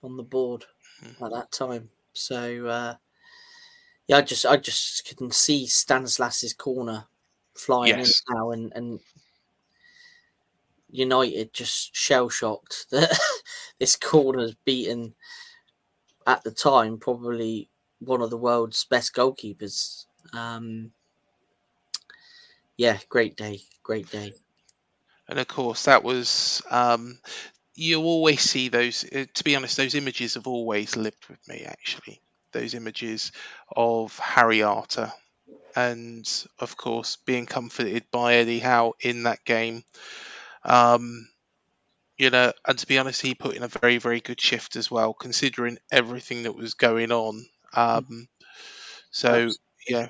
on the board Mm-hmm. at that time. So uh, yeah, I just I just couldn't see Stanislas's corner flying Yes. in now, and and United just shell shocked that this corner's beaten at the time probably one of the world's best goalkeepers. Um, yeah, great day, great day. And of course, that was. Um, you always see those. uh, To be honest, those images have always lived with me. Actually, those images of Harry Arter, and of course, being comforted by Eddie Howe in that game. Um, you know, and to be honest, he put in a very, very good shift as well, considering everything that was going on. Um, so yeah,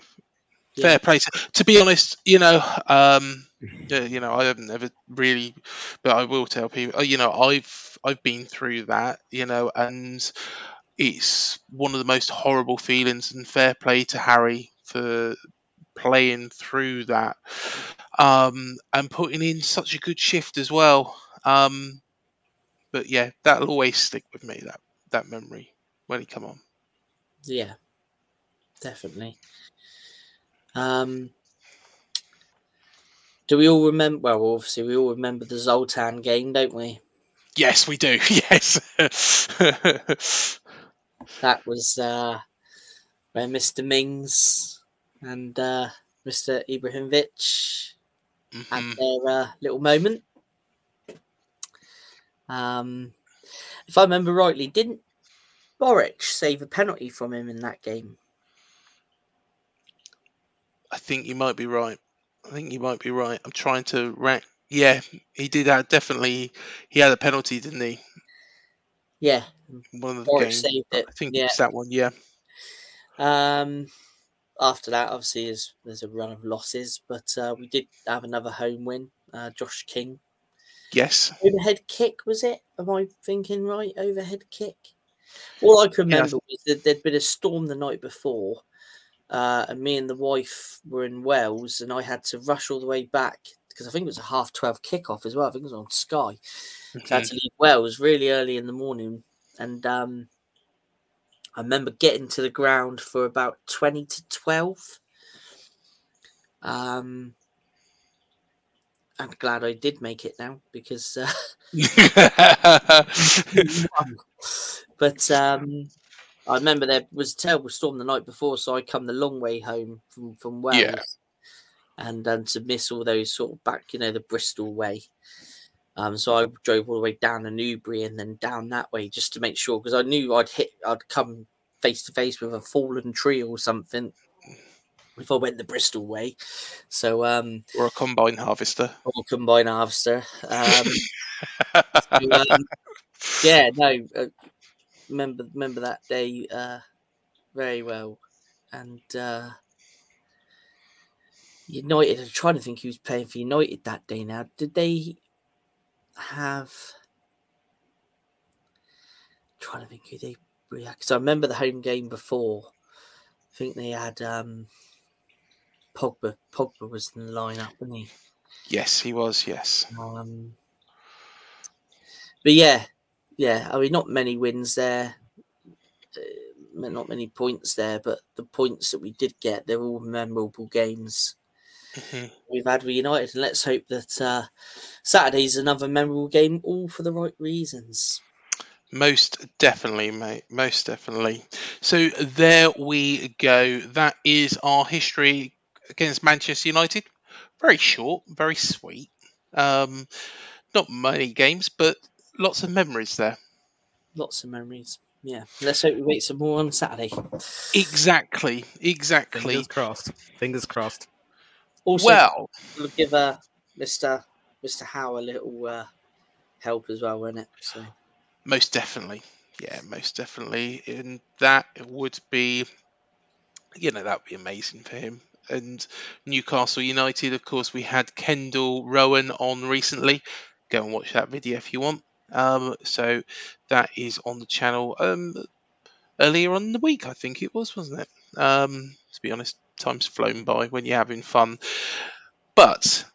Yeah. fair play. To, be honest, you know, um, yeah, you know, I haven't ever really, but I will tell people, you know, I've I've been through that, you know, and it's one of the most horrible feelings. And fair play to Harry for playing through that, um, and putting in such a good shift as well. Um, but yeah, that'll always stick with me. That that memory when he come on. Yeah, definitely. Um, do we all remember? Well, obviously, we all remember the Zlatan game, don't we? Yes, we do. Yes. That was uh, where Mr. Mings and uh, Mr. Ibrahimovic had Mhm. their uh, little moment. Um, if I remember rightly, didn't Boruc save a penalty from him in that game? I think you might be right. I think you might be right. I'm trying to rank. Yeah, he did have definitely. He had a penalty, didn't he? Yeah, One of the Boruc games. saved it. I think yeah. it's that one. Yeah. Um, after that, obviously, is there's a run of losses, but uh, we did have another home win. Uh, Josh King Yes. overhead kick was it? Am I thinking right? Overhead kick. All I can Yeah, remember was that there'd been a storm the night before, uh, and me and the wife were in Wales, and I had to rush all the way back because I think it was a half twelve kickoff as well. I think it was on Sky. So I had to leave Wales really early in the morning, and um, I remember getting to the ground for about 20 to 12. Um, I'm glad I did make it now because. Uh, but um, I remember there was a terrible storm the night before, so I come the long way home from, from Wales. Yeah. And um, to miss all those sort of back, you know, the Bristol way. Um, so I drove all the way down to Newbury and then down that way just to make sure because I knew I'd hit, I'd come face to face with a fallen tree or something if I went the Bristol way. So um, or a combine harvester. or combine harvester. Um, so, um, yeah, no, uh, remember remember that day uh, very well, and uh, United. I'm trying to think who was playing for United that day. Now, did they have? trying to think who they because I remember the home game before. I think they had um, Pogba. Pogba was in the lineup, wasn't he? Yes, he was. Yes. Um, but yeah, yeah. I mean, not many wins there, uh, not many points there, but the points that we did get, they're all memorable games Mhm. we've had with United, and let's hope that uh, Saturday's another memorable game, all for the right reasons. Most definitely, mate. Most definitely. So there we go. That is our history against Manchester United. Very short, very sweet. Um, not many games, but lots of memories there. Lots of memories. Yeah, let's hope we wait some more on Saturday. Exactly. Exactly. Fingers crossed. Fingers crossed. Also, Well, we'll give uh, Mr. Mr. Howe a little uh, help as well, won't it? So most definitely. Yeah, most definitely. And that would be, you know, that would be amazing for him. And Newcastle United, of course, we had Kendall Rowan on recently. Go and watch that video if you want. Um, so that is on the channel um, earlier on in the week, I think it was, wasn't it? Um, to be honest, time's flown by when you're having fun. But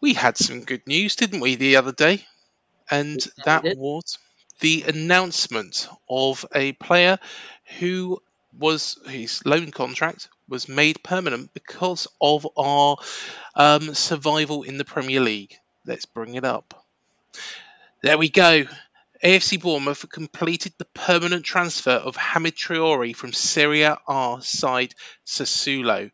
we had some good news, didn't we, the other day? And that was the announcement of a player who was his loan contract was made permanent because of our um, survival in the Premier League. Let's bring it up. There we go. AFC Bournemouth completed the permanent transfer of Hamed Traore from Serie A side Sassuolo.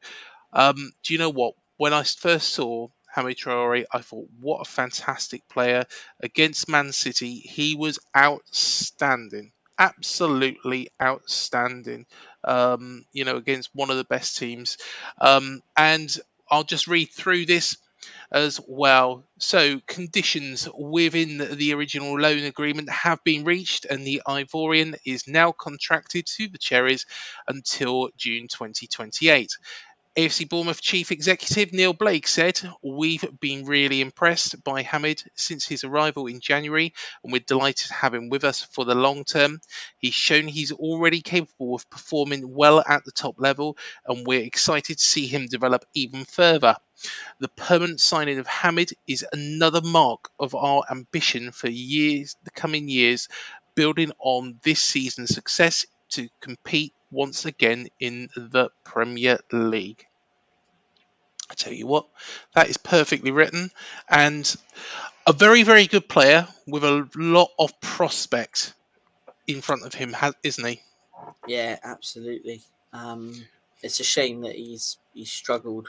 Um, do you know what? When I first saw Hamed Traore, I thought, what a fantastic player against Man City. He was outstanding, absolutely outstanding. Um, you know, against one of the best teams. Um, and I'll just read through this as well. So, conditions within the original loan agreement have been reached, and the Ivorian is now contracted to the Cherries until June 2028. AFC Bournemouth Chief Executive Neill Blake said, We've been really impressed by Hamed since his arrival in January, and we're delighted to have him with us for the long term. He's shown he's already capable of performing well at the top level, and we're excited to see him develop even further. The permanent signing of Hamed is another mark of our ambition for years, the coming years, building on this season's success to compete once again in the Premier League. I tell you what, that is perfectly written and a very, very good player with a lot of prospect in front of him, isn't he? yeah, absolutely. Um, it's a shame that he's he's struggled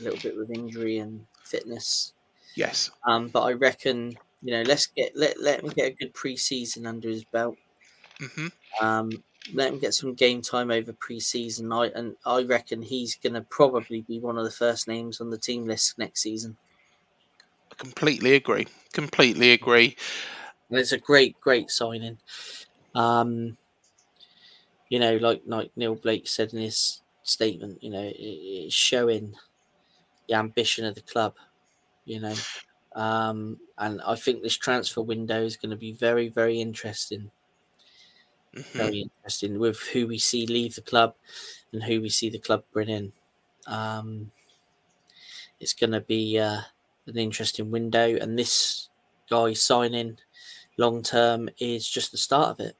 a little bit with injury and fitness. Yes. Um, but I reckon you know let's get let let him get a good pre-season under his belt. hmm Um, let him get some game time over pre-season. I and I reckon he's going to probably be one of the first names on the team list next season. I completely agree. Completely agree. And it's a great, great signing. Um, you know, like like Neill Blake said in his statement, you know, it, it's showing the ambition of the club. You know, um, and I think this transfer window is going to be very, very interesting. Mhm. Very interesting with who we see leave the club and who we see the club bring in. Um, it's going to be uh, an interesting window, and this guy signing long term is just the start of it.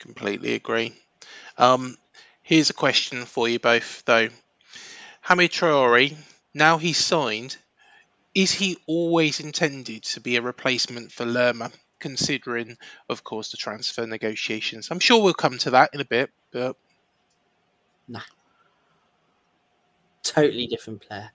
completely agree. Um, here's a question for you both, though. Hamed Traore, now he's signed, is he always intended to be a replacement for Lerma? Considering, of course, the transfer negotiations. I'm sure we'll come to that in a bit, but Nah. Totally different player.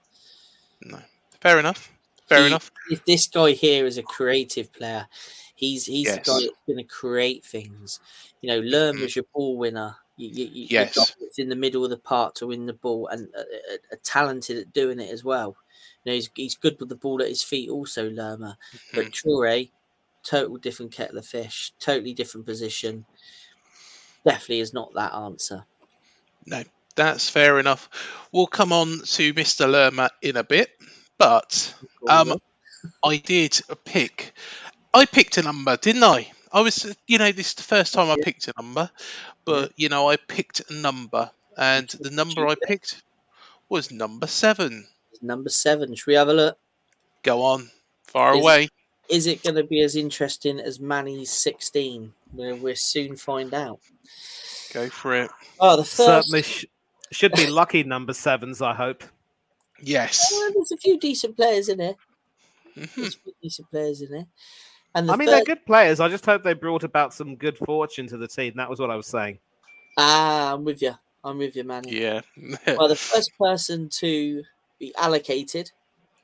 no. Fair enough. Fair He- enough. If this guy here is a creative player, he's he's the guy that's going to create things. You know, Lerma's your ball winner. You, you, you, Yes. that's in the middle of the park to win the ball, and uh, uh, talented at doing it as well. You know, he's, he's good with the ball at his feet, also Lerma. But Toure, total different kettle of fish, totally different position. Definitely is not that answer. No, that's fair enough. We'll come on to Mr. Lerma in a bit, but um, I did pick. I picked a number, didn't I? I was, you know, this is the first time I picked a number, but you know, I picked a number, and the number I picked was number seven. Number seven. Should we have a look? Go on, far Is- away. Is it going to be as interesting as Mani's 16? We'll, we'll soon find out. Go for it. Oh, the first. Certainly sh- should be lucky number sevens, I hope. Yes. Oh, there's a few decent players in there. Mhm. There's a few decent players in there. And the I mean, third, they're good players. I just hope they brought about some good fortune to the team. That was what I was saying. ah, I'm with you. I'm with you, Mani. Yeah. Well, the first person to be allocated.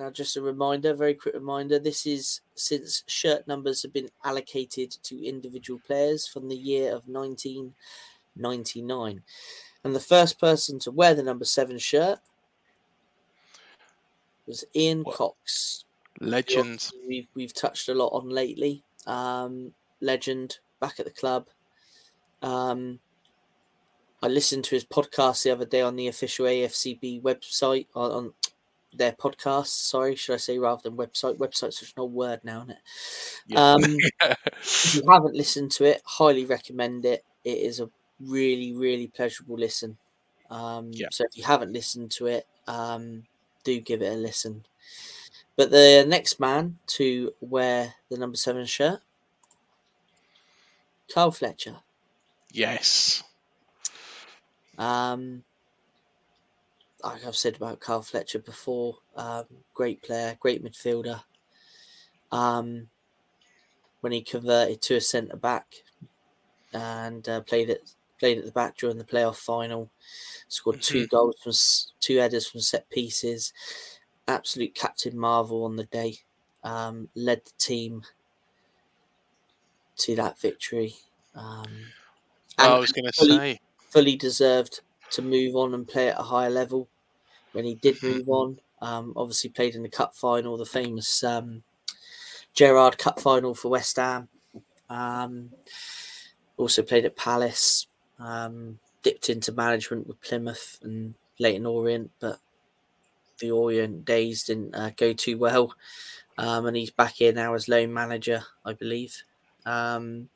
Now, just a reminder, very quick reminder. This is since shirt numbers have been allocated to individual players from the year of 1999, and the first person to wear the number seven shirt was Ian What? Cox. Legend. we've we've touched a lot on lately. Um, legend back at the club. Um, I listened to his podcast the other day on the official AFCB website on, on their podcast. Sorry, should I say rather than website? Website's such an old word now, isn't it? Yeah. Um, if you haven't listened to it, highly recommend it. It is a really, really pleasurable listen. Um, Yeah. So if you haven't listened to it, um, do give it a listen. But the next man to wear the number seven shirt, Carl Fletcher. yes. Um, like I've said about Carl Fletcher before, um, great player, great midfielder. Um, when he converted to a centre back and uh, played at played at the back during the playoff final, scored two goals from two headers from set pieces. Absolute captain marvel on the day. Um, led the team to that victory. Um, I was going to say. fully deserved to move on and play at a higher level when he did move on. Um, obviously, played in the cup final, the famous um, Gerrard Cup final for West Ham. Um, also played at Palace. Um, dipped into management with Plymouth and Leyton Orient, but the Orient days didn't uh, go too well. Um, and he's back here now as loan manager, I believe. Um,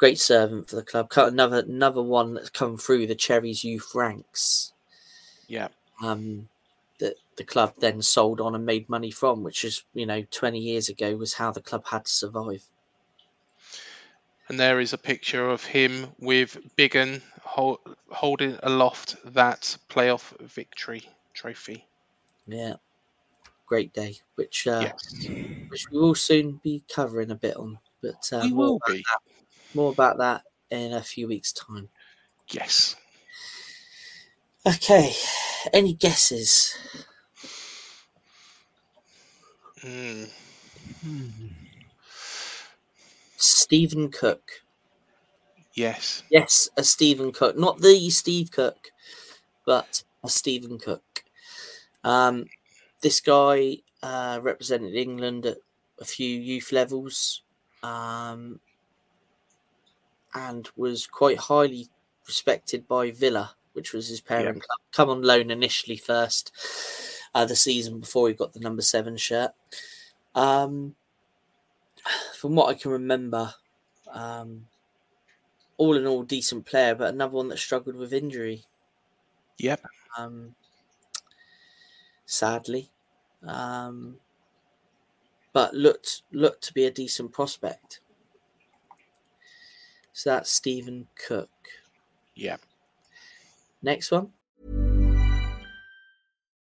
great servant for the club. Another another one that's come through the Cherries youth ranks. Yeah. Um, that the club then sold on and made money from, which is you know twenty years ago was how the club had to survive. And there is a picture of him with Biggin hol- holding aloft that playoff victory trophy. Yeah, great day, which uh, Yes. which we will soon be covering a bit on, but uh, we will be. that, more about that in a few weeks' time. Yes. Okay, any guesses? Mm. Stephen Cook. Yes. Yes, a Stephen Cook, not the Steve Cook, but a Stephen Cook. Um, this guy uh, represented England at a few youth levels, um, and was quite highly respected by Villa, which was his parent club. Come on loan initially first, uh, the season before he got the number seven shirt. Um, from what I can remember, um, all in all, decent player, but another one that struggled with injury. Yep. Um, sadly, um, but looked looked to be a decent prospect. So that's Stephen Cook. Yeah. Next one.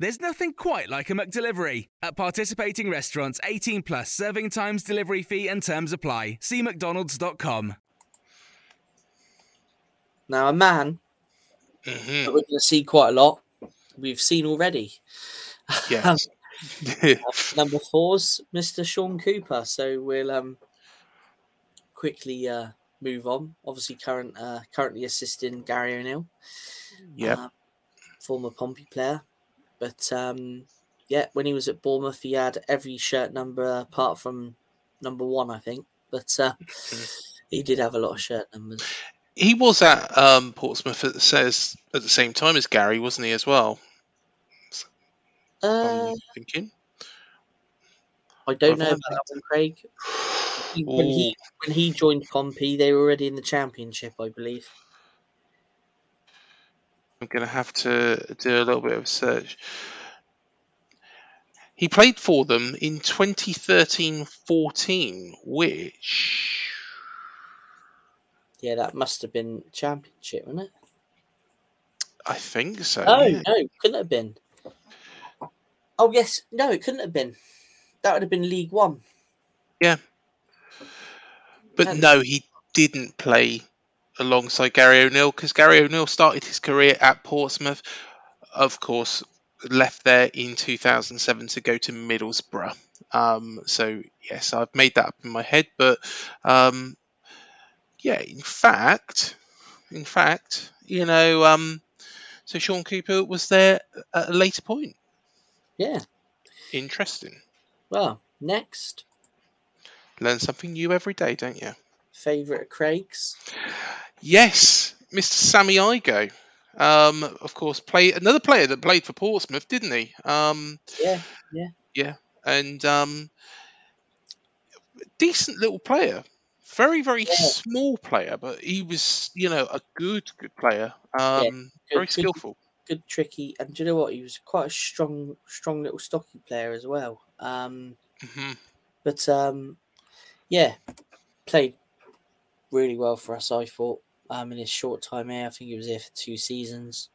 There's nothing quite like a McDelivery. At participating restaurants, 18 plus serving times, delivery fee, and terms apply. See McDonald's.com. Now, a man hmm that we're going to see quite a lot, we've seen already. Yes. Number four's Mr. Shaun Cooper. So we'll um quickly uh, move on. Obviously, current uh, currently assisting Gary O'Neil, Yeah. uh, former Pompey player. But um, yeah, when he was at Bournemouth, he had every shirt number apart from number one, I think. But uh, he did have a lot of shirt numbers. He was at um, Portsmouth at the, says at the same time as Gary, wasn't he as well? Uh, I'm thinking. I don't know about that one, Craig. When he when he joined Pompey, they were already in the championship, I believe. I'm going to have to do a little bit of search. He played for them in 2013-14, which Yeah, that must have been championship, wasn't it? I think so. Oh yeah. no, couldn't have been. Oh yes, no, it couldn't have been. That would have been League One. Yeah. But no, he didn't play alongside Gary O'Neil because Gary O'Neil started his career at Portsmouth. Of course, left there in 2007 to go to Middlesbrough. Um, so, yes, I've made that up in my head. But um, yeah, in fact, in fact, you know, um, so Shaun Cooper was there at a later point. Yeah. Interesting. Well, next Learn something new every day, don't you? Favourite of Craig's. Yes, Mr. Sammy Igoe. Um, of course, play another player that played for Portsmouth, didn't he? Um, Yeah, yeah. yeah, and um, decent little player. Very, very Yeah. small player, but he was, you know, a good, good player. Um, good- very good- skillful. Good, tricky, and do you know what? He was quite a strong, strong little stocky player as well. Um, hmm but um, yeah, played really well for us. I thought um, in his short time here, I think he was here for two seasons.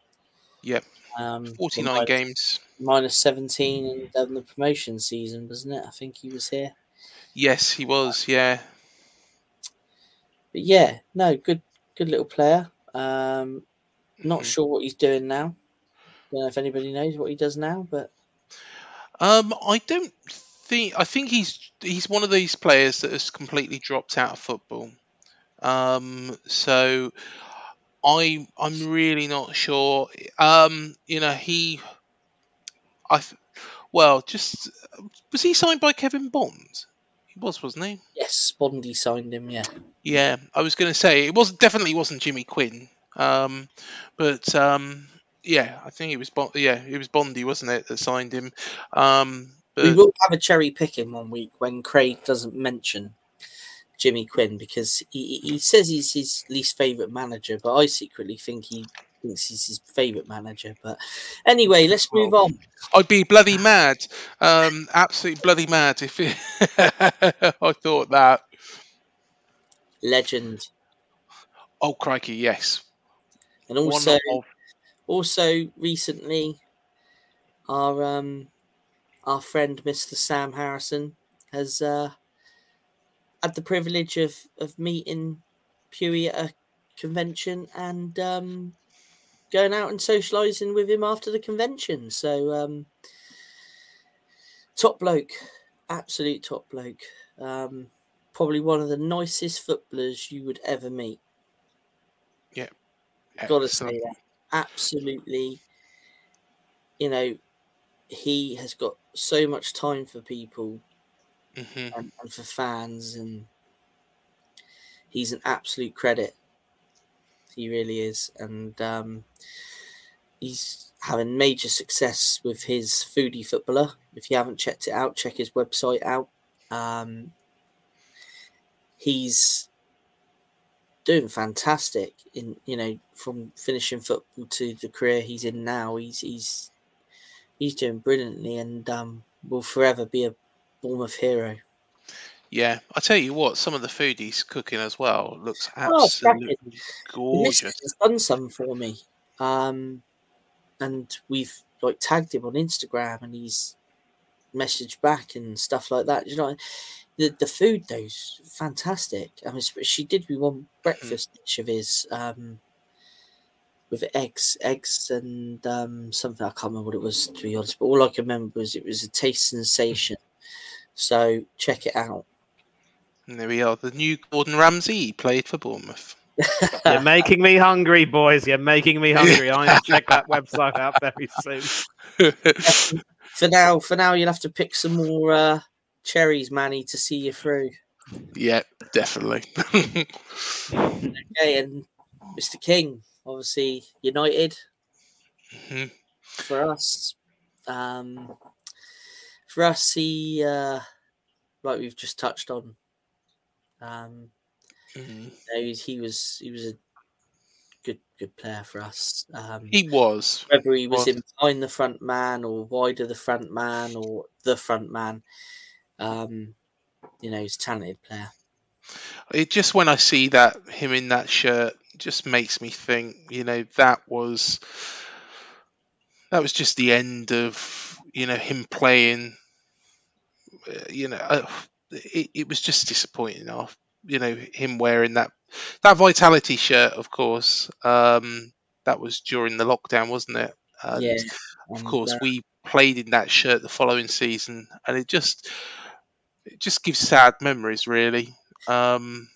Yep, Um, forty-nine minus- games. minus 17 in, the promotion season, wasn't it? I think he was here. Yes, he was. Yeah, But yeah, no, good good little player. Um, not Mhm. sure what he's doing now. Don't know if anybody knows what he does now, but Um, I don't think. I think he's he's one of these players that has completely dropped out of football. Um, so I I'm really not sure. Um, you know he. I well just was he signed by Kevin Bond? He was, wasn't he? yes, Bondy signed him. Yeah, Yeah, I was going to say it was definitely wasn't Jimmy Quinn. Um, but um, yeah, I think it was Bon- yeah, it was Bondy, wasn't it, that signed him? Um, but we will have a cherry picking one week when Craig doesn't mention Jimmy Quinn because he, he says he's his least favourite manager, but I secretly think he thinks he's his favourite manager. But anyway, let's move on. I'd be bloody mad, um, absolutely bloody mad if it I thought that. Legend, Oh crikey, yes. and also of also recently our um our friend mr sam harrison has uh had the privilege of of meeting Pewey at a convention and um going out and socialising with him after the convention. So, um, top bloke, absolute top bloke. Um, probably one of the nicest footballers you would ever meet. Yeah, got to say that. Absolutely, you know, he has got so much time for people Mm-hmm. and, and for fans, and he's an absolute credit. He really is, and um, he's having major success with his foodie footballer. If you haven't checked it out, check his website out. Um, he's doing fantastic in you know from finishing football to the career he's in now. He's he's he's doing brilliantly, and um, will forever be a Bournemouth hero. Yeah, I tell you what, some of the food he's cooking as well looks Oh, absolutely The gorgeous. He's done some for me, um, and we've like tagged him on Instagram, and he's messaged back and stuff like that. You know, the the food though's fantastic. I mean, she did me one breakfast dish of his um, with eggs, eggs and um, something I can't remember what it was to be honest. But all I can remember was it was a taste sensation. So check it out. And there we are, the new Gordon Ramsay. Played for Bournemouth. You're making me hungry, boys. You're making me hungry. I'm going to check that website out very soon. For now, for now, you'll have to pick some more uh, cherries, Mani, to see you through. yeah, definitely. Okay, and Mr. King, obviously United Mhm. for us. Um, for us, he uh, like we've just touched on. Um, Mhm. you know, he was he was a good good player for us. Um, He was. whether he was was. in behind the front man or wide of the front man or the front man, um, you know, he's a talented player. It just when I see that him in that shirt just makes me think, you know, that was that was just the end of you know him playing. You know, uh, it, it was just disappointing. Off, you know, him wearing that that vitality shirt. Of course, um, that was during the lockdown, wasn't it? And yeah, of course, uh, we played in that shirt the following season, and it just it just gives sad memories, really. Um,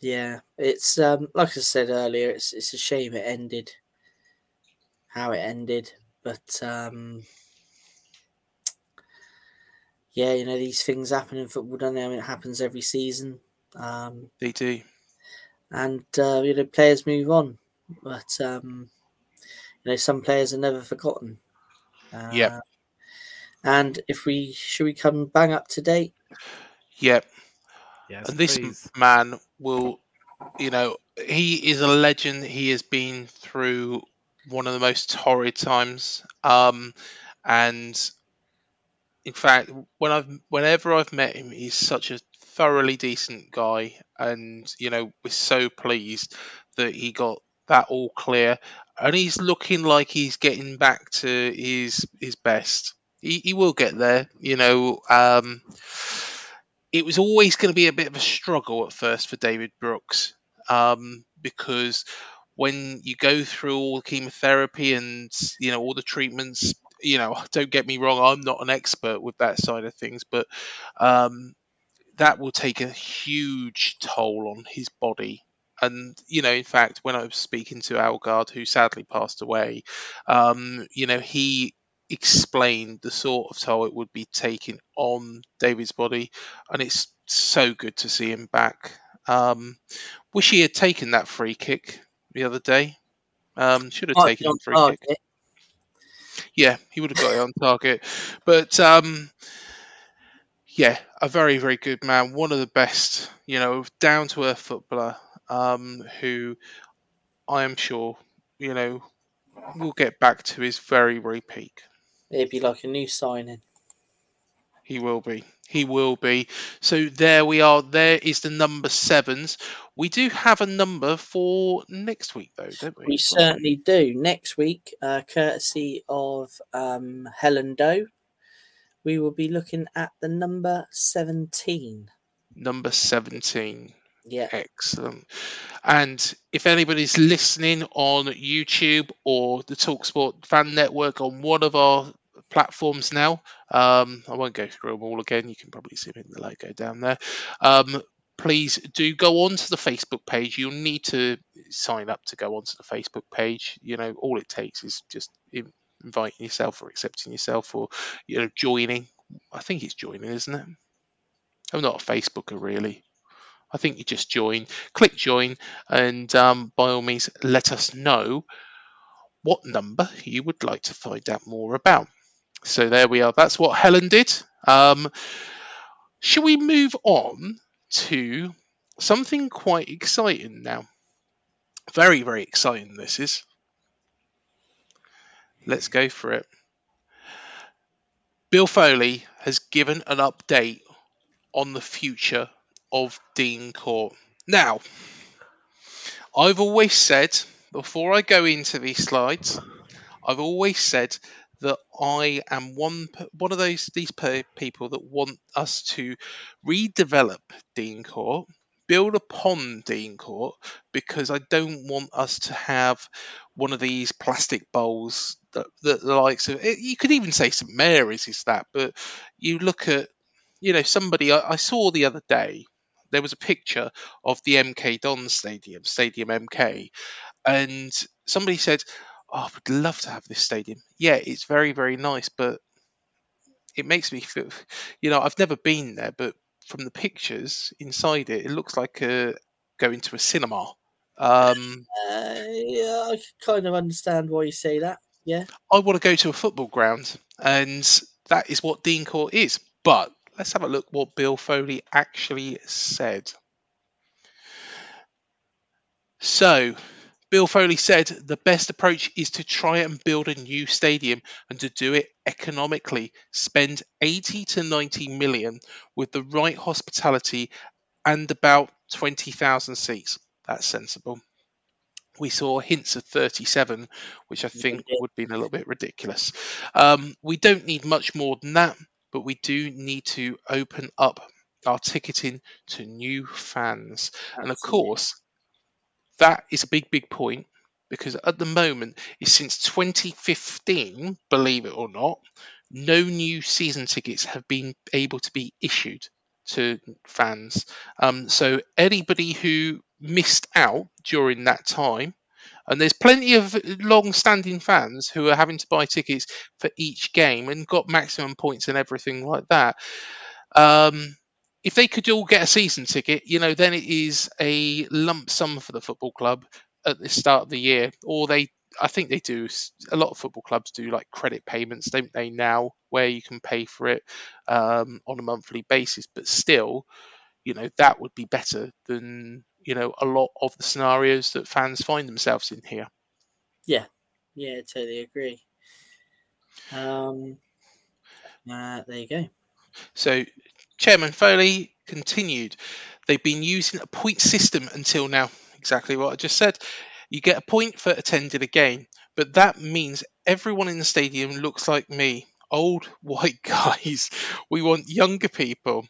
Yeah, it's um like I said earlier, it's it's a shame it ended how it ended, but um yeah, you know these things happen in football, don't they? I mean, it happens every season, um, they do. and uh, you know players move on, but um, you know some players are never forgotten. Uh, Yep. And if we should we come bang up to date? Yep. Yes, and this please. man will, you know, he is a legend. He has been through one of the most horrid times. Um, and in fact, when I've whenever I've met him, he's such a thoroughly decent guy, and you know, we're so pleased that he got that all clear, and he's looking like he's getting back to his his best. He, he will get there, you know. Um, it was always going to be a bit of a struggle at first for David Brooks um, because when you go through all the chemotherapy and you know all the treatments, you know, don't get me wrong, I'm not an expert with that side of things, but um, that will take a huge toll on his body. And you know, in fact, when I was speaking to Algard, who sadly passed away, um, you know, he explained the sort of toll it would be taking on David's body, and it's so good to see him back. Um, wish he had taken that free kick the other day. Um, should have Oh, taken the free target. kick. Yeah, he would have got it on target. But um, yeah, a very, very good man. One of the best, you know, down to earth footballer um, who I am sure, you know, will get back to his very, very peak. It'd be like a new signing. He will be. He will be. So there we are. There is the number sevens. We do have a number for next week, though, don't we? We certainly do. Next week, uh, courtesy of um, Helen Doe, we will be looking at the number 17. Number 17. Yeah. Excellent. And if anybody's listening on YouTube or the Talksport Fan Network on one of our platforms now, um, I won't go through them all again. You can probably see them in the logo down there. Um, please do go onto the Facebook page. You'll need to sign up to go onto the Facebook page. You know, all it takes is just inviting yourself or accepting yourself or you know joining. I think it's joining, isn't it? I'm not a Facebooker really. I think you just join, click join, and um, by all means, let us know what number you would like to find out more about. So there we are. That's what Helen did. Um, shall we move on to something quite exciting now? Very, very exciting. This is. Let's go for it. Bill Foley has given an update on the future of Dean Court. Now, I've always said, before I go into these slides, I've always said that I am one one of those these people that want us to redevelop Dean Court, build upon Dean Court, because I don't want us to have one of these plastic bowls that, that the likes of it, you could even say St Mary's is that, but you look at you know somebody I, I saw the other day there was a picture of the MK Don Stadium, Stadium MK, and somebody said, "Oh, I would love to have this stadium." Yeah, it's very, very nice, but it makes me feel, you know, I've never been there, but from the pictures inside it, it looks like a, going to a cinema. Um, Uh, yeah, I kind of understand why you say that. Yeah. I want to go to a football ground, and that is what Dean Court is. But let's have a look what Bill Foley actually said. So, Bill Foley said the best approach is to try and build a new stadium and to do it economically. Spend 80 to 90 million with the right hospitality and about 20,000 seats. That's sensible. We saw hints of 37, which I think would have been a little bit ridiculous. Um, we don't need much more than that, but we do need to open up our ticketing to new fans. And of course, that is a big, big point because at the moment, since 2015, believe it or not, no new season tickets have been able to be issued to fans. Um, so anybody who missed out during that time, and there's plenty of long-standing fans who are having to buy tickets for each game and got maximum points and everything like that. Um, if they could all get a season ticket, you know, then it is a lump sum for the football club at the start of the year, or they. I think they do. A lot of football clubs do like credit payments, don't they? Now, where you can pay for it um, on a monthly basis, but still, you know, that would be better than you know a lot of the scenarios that fans find themselves in here. Yeah. Yeah, totally agree. Um, uh, there you go. So, Chairman Foley continued. They've been using a point system until now. Exactly what I just said. You get a point for attending a game, but that means everyone in the stadium looks like me old white guys. We want younger people.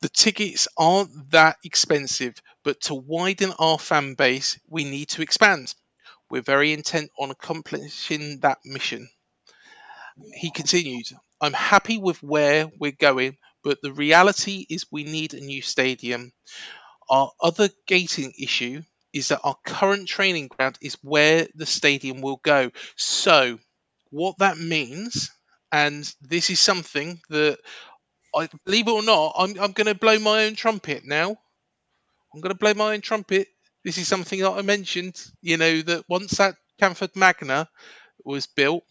The tickets aren't that expensive, but to widen our fan base, we need to expand. We're very intent on accomplishing that mission. He continued, I'm happy with where we're going, but the reality is we need a new stadium. Our other gating issue is that our current training ground is where the stadium will go. So, what that means, and this is something that I believe it or not, I'm, I'm going to blow my own trumpet now. I'm going to blow my own trumpet. This is something that I mentioned, you know, that once that Canford Magna was built,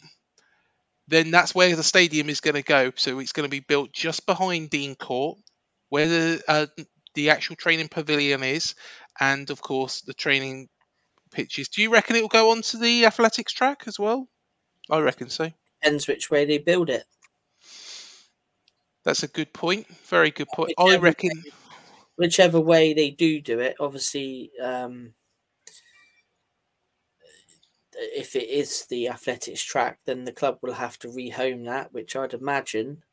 then that's where the stadium is going to go. So it's going to be built just behind Dean Court, where the uh, the actual training pavilion is, and of course the training pitches. Do you reckon it will go onto the athletics track as well? I reckon so. Depends which way they build it. That's a good point. Very good point. I reckon. way- whichever way they do do it, obviously, um, if it is the athletics track, then the club will have to rehome that, which I'd imagine,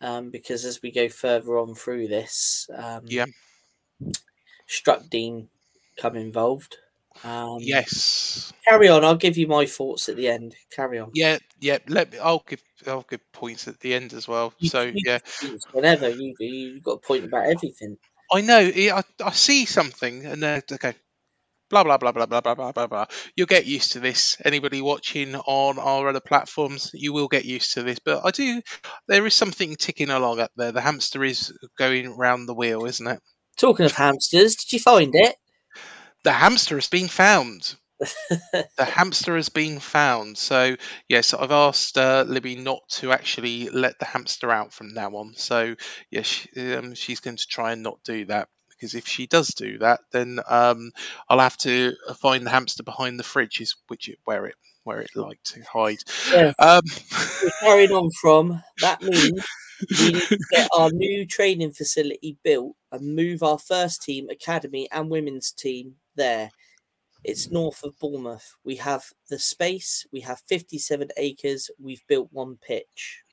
um, because as we go further on through this, um, Yeah. Structadene come involved. Um, yes. Carry on. I'll give you my thoughts at the end. Carry on. Yeah, yeah. Let me. I'll give. I'll give points at the end as well. You- So you yeah, Whenever you you've got a point about everything. I know. yeah, I, I see something, and then okay, blah blah blah blah blah blah blah blah blah. You'll get used to this. Anybody watching on our other platforms, you will get used to this. But I do. There is something ticking along up there. The hamster is going round the wheel, isn't it? Talking of hamsters, did you find it? The hamster has been found. the hamster has been found. So yes, I've asked uh, Libby not to actually let the hamster out from now on. So yes, she, um, she's going to try and not do that because if she does do that, then um, I'll have to find the hamster behind the fridge, is which it, where it where it like to hide. Yeah. Um, We're carrying on from that means we need to get our new training facility built and move our first team, academy, and women's team there. It's north of Bournemouth. We have the space. We have 57 acres. We've built one pitch.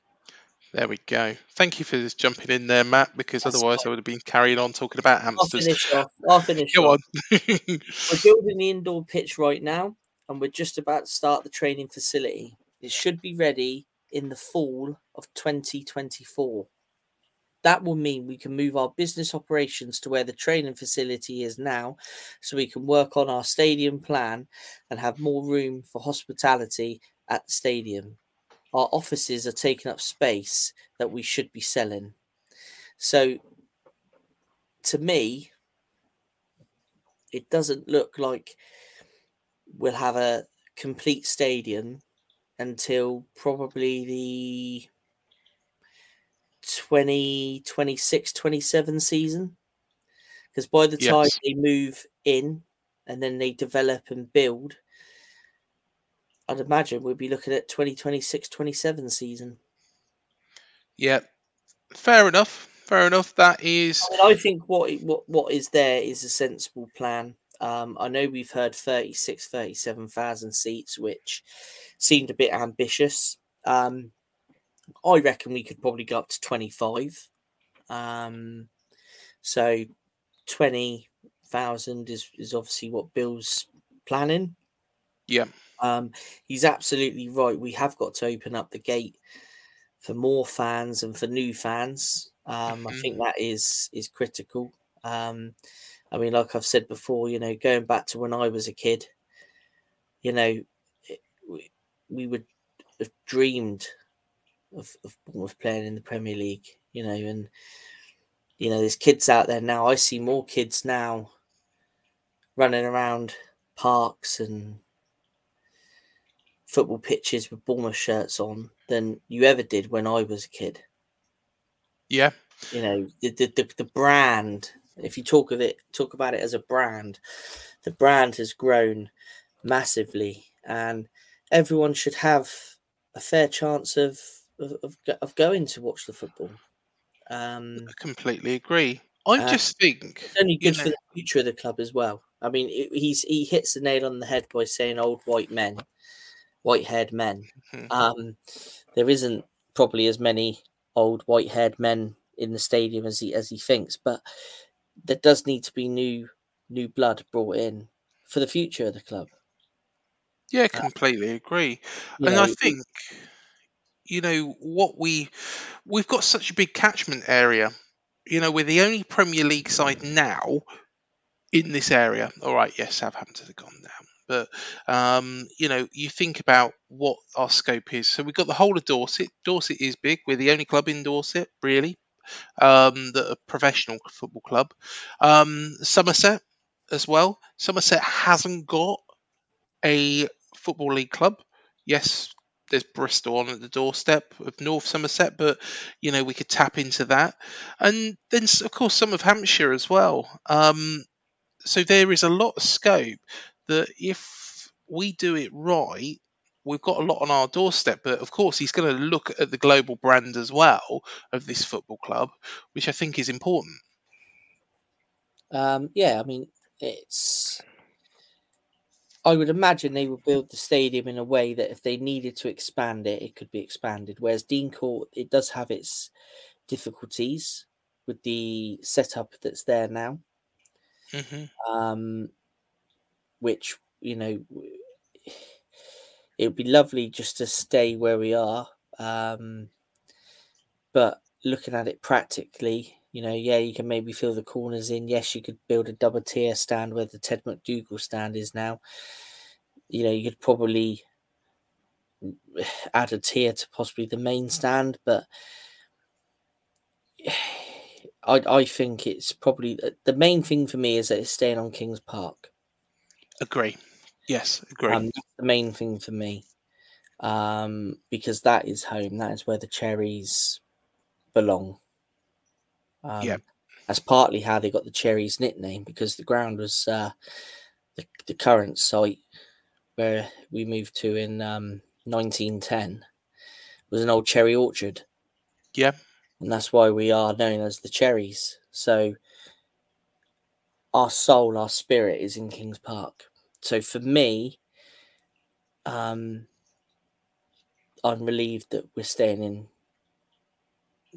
There we go. Thank you for just jumping in there, Matt, because That's otherwise I would have been carrying on talking about hamsters. I'll finish off. I'll finish Go off. on. We're building the indoor pitch right now, and we're just about to start the training facility. It should be ready in the fall of 2024. That will mean we can move our business operations to where the training facility is now, so we can work on our stadium plan and have more room for hospitality at the stadium. Our offices are taking up space that we should be selling. So, to me, it doesn't look like we'll have a complete stadium until probably the 2026 27 season because by the time Yes. they move in and then they develop and build i'd imagine we'd be looking at 2026 27 season yeah, fair enough. Fair enough. That is. I, mean, I think what what what is there is a sensible plan. Um, I know we've heard 36, 37,000 seats, which seemed a bit ambitious. Um, I reckon we could probably go up to 25. Um, so 20,000 is, is obviously what Bill's planning. Yeah. Um, he's absolutely right. We have got to open up the gate for more fans and for new fans. Um, I Mhm. think that is is critical. Um, I mean, like I've said before, you know, going back to when I was a kid, you know, it, we, we would have dreamed of, of Bournemouth playing in the Premier League, you know, and you know, there's kids out there now. I see more kids now running around parks and football pitches with Bournemouth shirts on than you ever did when I was a kid. Yeah. You know, the the, the, the brand, if you talk of it, talk about it as a brand, the brand has grown massively and everyone should have a fair chance of of, of, of going to watch the football. Um, I completely agree. I Uh, just think it's only good for know- the future of the club as well. I mean, it, he's he hits the nail on the head by saying old white men, white haired men. Mhm. Um, there isn't probably as many old white haired men in the stadium as he as he thinks, but there does need to be new new blood brought in for the future of the club. Yeah, completely agree. And know, I think, you know, what we we've got such a big catchment area. You know, we're the only Premier League side now in this area. All right, yes, Southampton have happened to have gone down, but um, you know, you think about what our scope is. So we've got the whole of Dorset. Dorset is big. We're the only club in Dorset, really, um, that a professional football club. Um, Somerset as well. Somerset hasn't got a football league club. Yes, there's Bristol on at the doorstep of North Somerset, but you know we could tap into that, and then of course some of Hampshire as well. Um, so there is a lot of scope that if we do it right, we've got a lot on our doorstep. But of course, he's going to look at the global brand as well of this football club, which I think is important. Um, yeah, I mean, it's. I would imagine they would build the stadium in a way that if they needed to expand it, it could be expanded. Whereas Dean Court, it does have its difficulties with the setup that's there now. hmm um, which you know it would be lovely just to stay where we are. Um, but looking at it practically, you know, yeah, you can maybe fill the corners in. Yes, you could build a double tier stand where the Ted MacDougall stand is now. You know, you could probably add a tier to possibly the main stand, but I I think it's probably the main thing for me is that it's staying on Kings Park. Agree. Yes, agree. Um, that's the main thing for me, um, because that is home. That is where the cherries belong. Um, Yeah. that's partly how they got the cherries nickname because the ground was uh, the the current site where we moved to in um, 1910 was an old cherry orchard, yeah. and that's why we are known as the cherries. So our soul, our spirit is in Kings Park. So for me, um, I'm relieved that we're staying in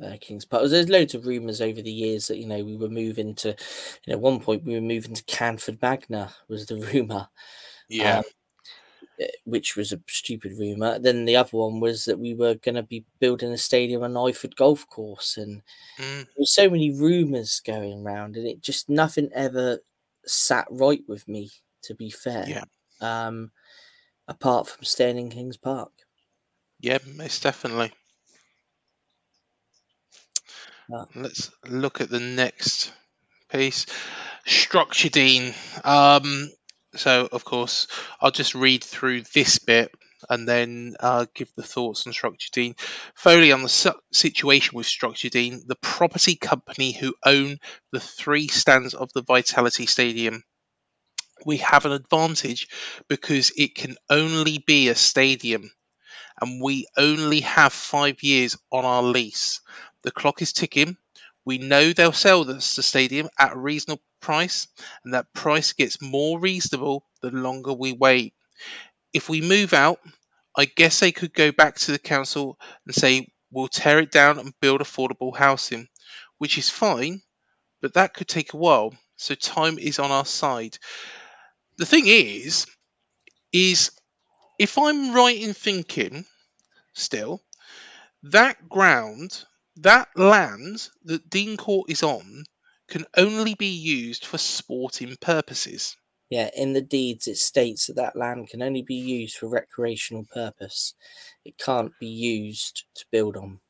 uh, Kings Park. There's loads of rumours over the years that you know we were moving to, you know, at one point we were moving to Canford Magna was the rumour, Yeah. um, eh, which was a stupid rumour. Then the other one was that we were going to be building a stadium on Iford Golf Course, and Mm. there were so many rumours going around, and it just nothing ever sat right with me. To be fair, Yeah. um, apart from staying in Kings Park. Yeah, most definitely. Let's look at the next piece. Structadene. Um, so, of course, I'll just read through this bit and then uh, give the thoughts on Structadene. Foley on the su- situation with Structadene, the property company who own the three stands of the Vitality Stadium. We have an advantage because it can only be a stadium and we only have five years on our lease. The clock is ticking. We know they'll sell us the stadium at a reasonable price, and that price gets more reasonable the longer we wait. If we move out, I guess they could go back to the council and say, we'll tear it down and build affordable housing, which is fine, but that could take a while, so time is on our side. The thing is, is if I'm right in thinking still, that ground, that land that Dean Court is on, can only be used for sporting purposes. Yeah, in the deeds it states that that land can only be used for recreational purpose. It can't be used to build on.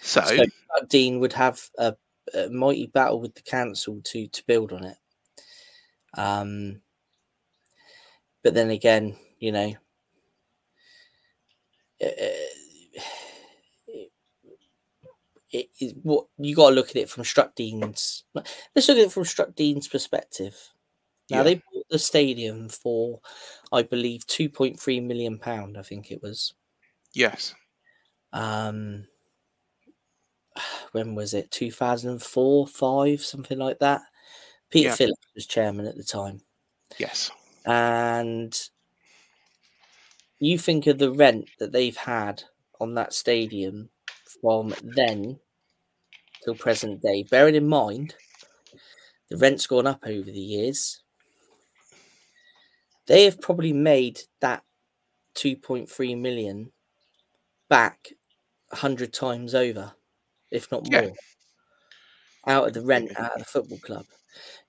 So, So uh, Dean would have a, a mighty battle with the council to to build on it. Um, but then again, you know, uh, it is what you got to look at it from Structadene's. Let's look at it from Structadene's perspective. Now Yeah. they bought the stadium for, I believe, two point three million pound. I think it was. yes, Um, when was it? Two thousand and four, five, something like that. Peter Yeah. Phillips was chairman at the time, yes, and you think of the rent that they've had on that stadium from then till present day. Bearing in mind, the rent's gone up over the years. They have probably made that 2.3 million back a hundred times over, if not Yeah. more, out of the rent out of the football club.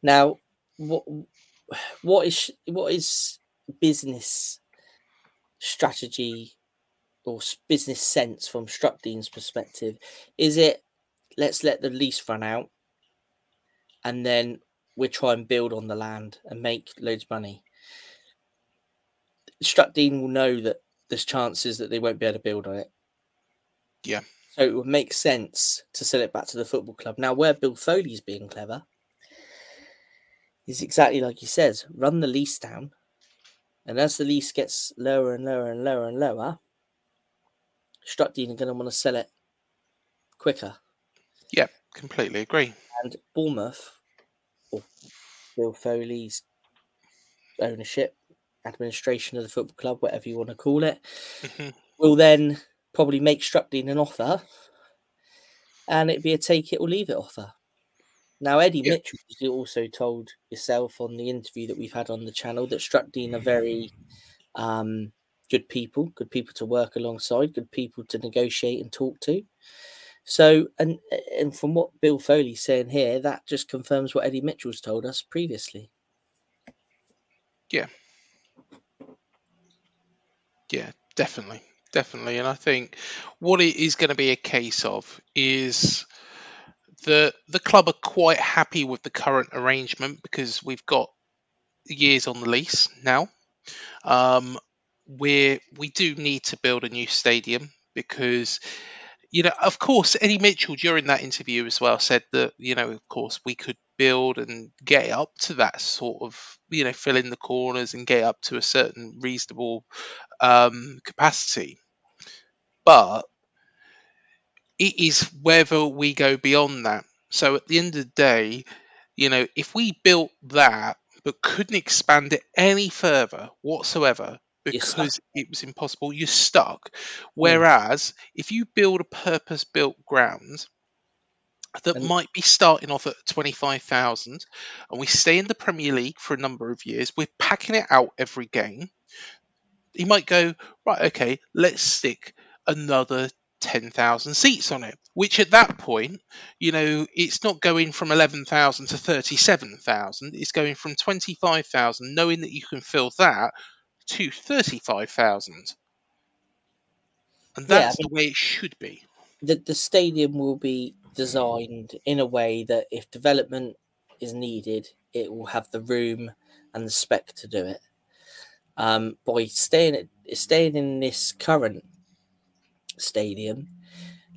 Now, what what is what is business strategy or business sense from Structadene's perspective? Is it let's let the lease run out and then we try and build on the land and make loads of money? Struckdean will know that there's chances that they won't be able to build on it. Yeah. So it would make sense to sell it back to the football club. Now, where Bill Foley's being clever is exactly like he says run the lease down. And as the lease gets lower and lower and lower and lower, Structadene are going to want to sell it quicker. yeah, completely agree. And Bournemouth, or Bill Foley's ownership, administration of the football club, whatever you want to call it, Mhm. will then probably make Structadene an offer, and it'd be a take it or leave it offer. Now, Eddie Yeah. Mitchell you also told yourself on the interview that we've had on the channel that Structadene are very um, good people, good people to work alongside, good people to negotiate and talk to. So, and and from what Bill Foley's saying here, that just confirms what Eddie Mitchell's told us previously. Yeah. Yeah, definitely. Definitely. And I think what it is going to be a case of is the the club are quite happy with the current arrangement because we've got years on the lease now. Um, where we do need to build a new stadium because you know, of course, Eddie Mitchell during that interview as well said that, you know, of course, we could build and get up to that sort of, you know, fill in the corners and get up to a certain reasonable um, capacity. But it is whether we go beyond that. So at the end of the day, you know, if we built that but couldn't expand it any further whatsoever, because it was impossible. You're stuck. Mm. Whereas if you build a purpose built ground that And- might be starting off at 25,000 and we stay in the Premier League for a number of years, we're packing it out every game. You might go, right, okay, let's stick another 10,000 seats on it, which at that point, you know, it's not going from 11,000 to 37,000, it's going from 25,000, knowing that you can fill that to 35,000. And Yeah, I that's the way it should be. the the stadium will be designed in a way that if development is needed, it will have the room and the spec to do it. Um, by staying at, staying in this current stadium,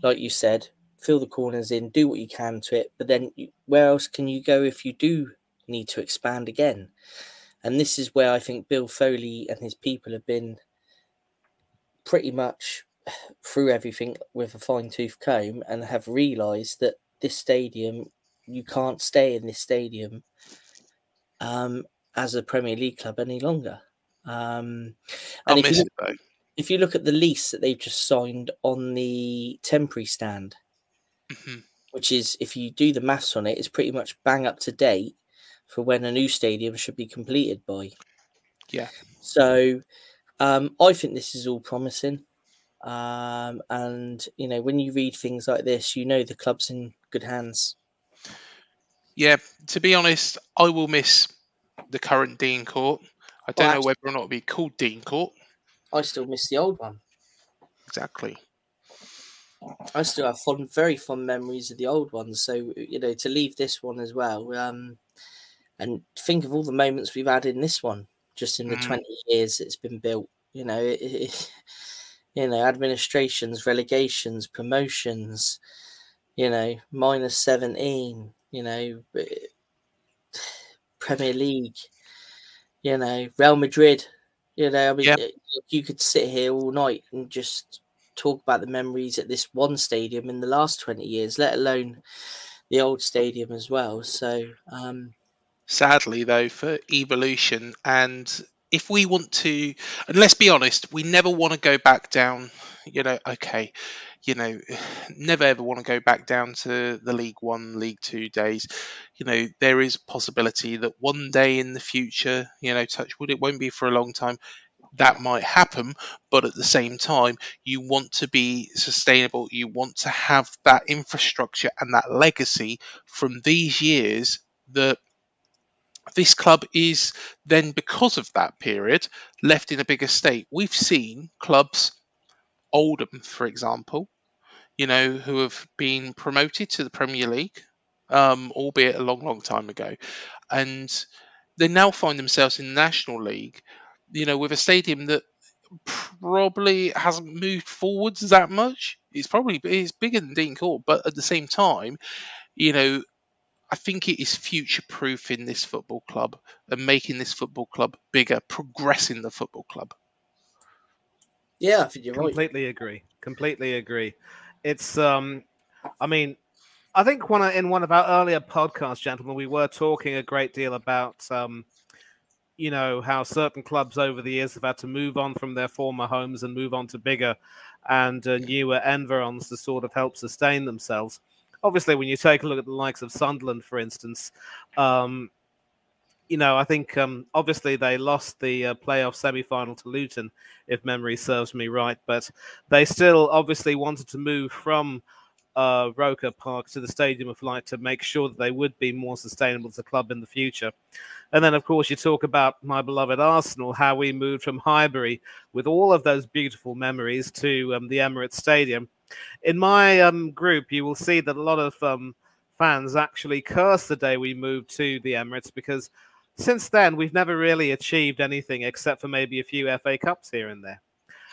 like you said, fill the corners in, do what you can to it, but then you, where else can you go if you do need to expand again? And this is where I think Bill Foley and his people have been pretty much through everything with a fine tooth comb and have realised that this stadium, you can't stay in this stadium um, as a Premier League club any longer. Um, I'll and if miss you, it though. If you look at the lease that they've just signed on the temporary stand, Mhm. which is, if you do the maths on it, it's pretty much bang up to date for when a new stadium should be completed by. Yeah. So um, I think this is all promising. Um, and, you know, when you read things like this, you know the club's in good hands. Yeah, to be honest, I will miss the current Dean Court. I don't know actu- whether or not it'll be called Dean Court. I still miss the old one. Exactly. I still have fond, very fond memories of the old ones. So you know, to leave this one as well, um, and think of all the moments we've had in this one, just in the Mm. twenty years it's been built. You know, it, it, you know, administrations, relegations, promotions. You know, minus seventeen. You know, Premier League. You know, Real Madrid. You know, I mean, Yeah. you could sit here all night and just talk about the memories at this one stadium in the last 20 years, let alone the old stadium as well. So, um, Sadly, though, for evolution, and if we want to, and let's be honest, we never want to go back down. You know, okay, you know, never ever want to go back down to the League One, League Two days. You know, there is a possibility that one day in the future, you know, touch wood, it won't be for a long time. That might happen, but at the same time, you want to be sustainable. You want to have that infrastructure and that legacy from these years that this club is then because of that period left in a bigger state. We've seen clubs, Oldham, for example, you know, who have been promoted to the Premier League, um, albeit a long, long time ago, and they now find themselves in the National League, you know, with a stadium that probably hasn't moved forwards that much. It's probably it's bigger than Dean Court, but at the same time, you know, I think it is future proofing this football club and making this football club bigger, progressing the football club. yeah, I think you're right. Completely agree. Completely agree. It's um, I mean, I think one of- in one of our earlier podcasts, gentlemen, we were talking a great deal about um, you know, how certain clubs over the years have had to move on from their former homes and move on to bigger and uh, newer environs to sort of help sustain themselves. Obviously, when you take a look at the likes of Sunderland, for instance, um, you know, I think um, obviously they lost the uh, playoff semi final to Luton, if memory serves me right, but they still obviously wanted to move from uh, Roker Park to the Stadium of Light to make sure that they would be more sustainable as a club in the future. And then, of course, you talk about my beloved Arsenal, how we moved from Highbury with all of those beautiful memories to um, the Emirates Stadium. In my um, group, you will see that a lot of um, fans actually curse the day we moved to the Emirates because since then we've never really achieved anything except for maybe a few FA Cups here and there.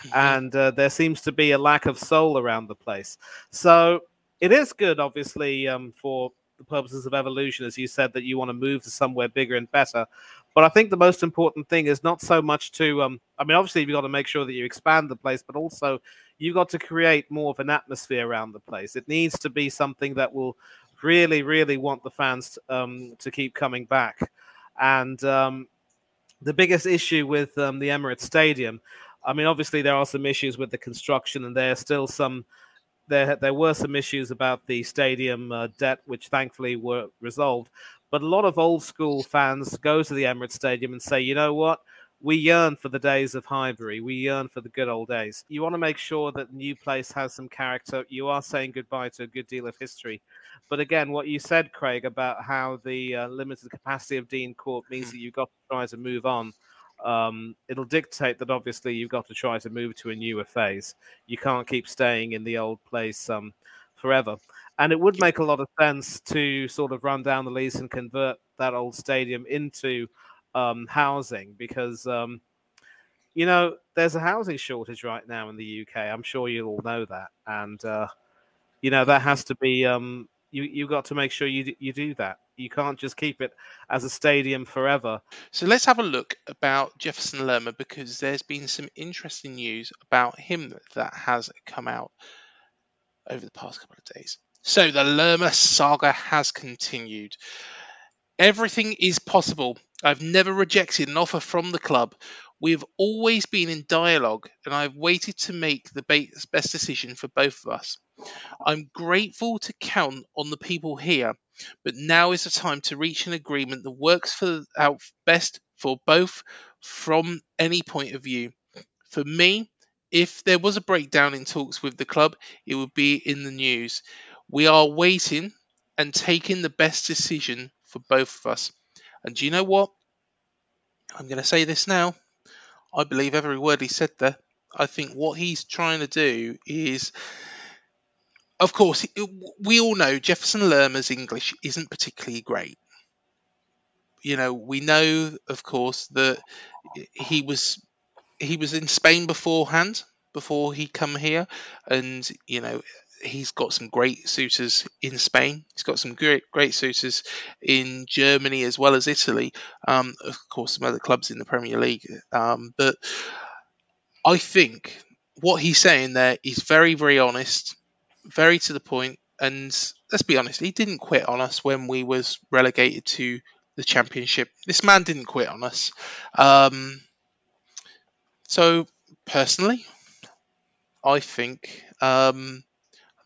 Mm-hmm. And uh, there seems to be a lack of soul around the place. So it is good, obviously, um, for the purposes of evolution, as you said, that you want to move to somewhere bigger and better. But I think the most important thing is not so much to, um, I mean, obviously, you've got to make sure that you expand the place, but also you've got to create more of an atmosphere around the place. It needs to be something that will really, really want the fans um, to keep coming back. And um, the biggest issue with um, the Emirates Stadium, I mean, obviously, there are some issues with the construction, and there are still some there there were some issues about the stadium uh, debt, which thankfully were resolved. But a lot of old school fans go to the Emirates Stadium and say, you know what? We yearn for the days of Highbury. We yearn for the good old days. You want to make sure that the new place has some character. You are saying goodbye to a good deal of history. But again, what you said, Craig, about how the uh, limited capacity of Dean Court means that you've got to try to move on um, it'll dictate that obviously you've got to try to move to a newer phase. You can't keep staying in the old place um, forever. And it would make a lot of sense to sort of run down the lease and convert that old stadium into um, housing because, um, you know, there's a housing shortage right now in the UK. I'm sure you all know that. And, uh, you know, that has to be, um, you, you've got to make sure you, you do that. You can't just keep it as a stadium forever. So let's have a look about Jefferson Lerma because there's been some interesting news about him that has come out over the past couple of days. So the Lerma saga has continued. Everything is possible. I've never rejected an offer from the club. We've always been in dialogue, and I've waited to make the best decision for both of us. I'm grateful to count on the people here but now is the time to reach an agreement that works for out best for both from any point of view. For me, if there was a breakdown in talks with the club, it would be in the news. We are waiting and taking the best decision for both of us. And do you know what? I'm going to say this now. I believe every word he said there. I think what he's trying to do is of course, we all know Jefferson Lerma's English isn't particularly great. You know, we know, of course, that he was he was in Spain beforehand, before he come here, and you know he's got some great suitors in Spain. He's got some great great suitors in Germany as well as Italy. Um, of course, some other clubs in the Premier League. Um, but I think what he's saying there is very very honest very to the point. and let's be honest, he didn't quit on us when we was relegated to the championship. This man didn't quit on us. Um, so personally, I think um,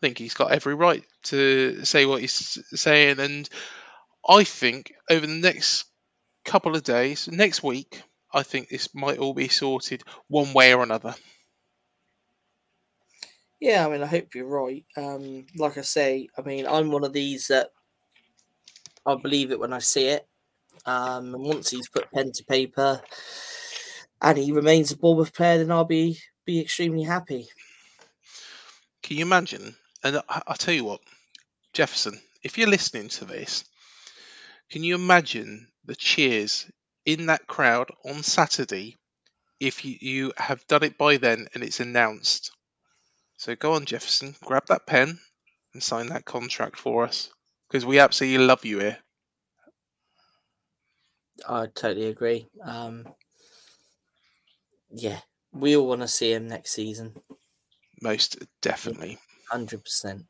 think he's got every right to say what he's saying, and I think over the next couple of days, next week, I think this might all be sorted one way or another. Yeah, I mean, I hope you're right. Um, like I say, I mean, I'm one of these that I believe it when I see it. Um, and once he's put pen to paper and he remains a Bournemouth player, then I'll be be extremely happy. Can you imagine? And I, I'll tell you what, Jefferson, if you're listening to this, can you imagine the cheers in that crowd on Saturday if you, you have done it by then and it's announced so go on, Jefferson, grab that pen and sign that contract for us because we absolutely love you here. I totally agree. Um, yeah, we all want to see him next season. Most definitely. Hundred percent.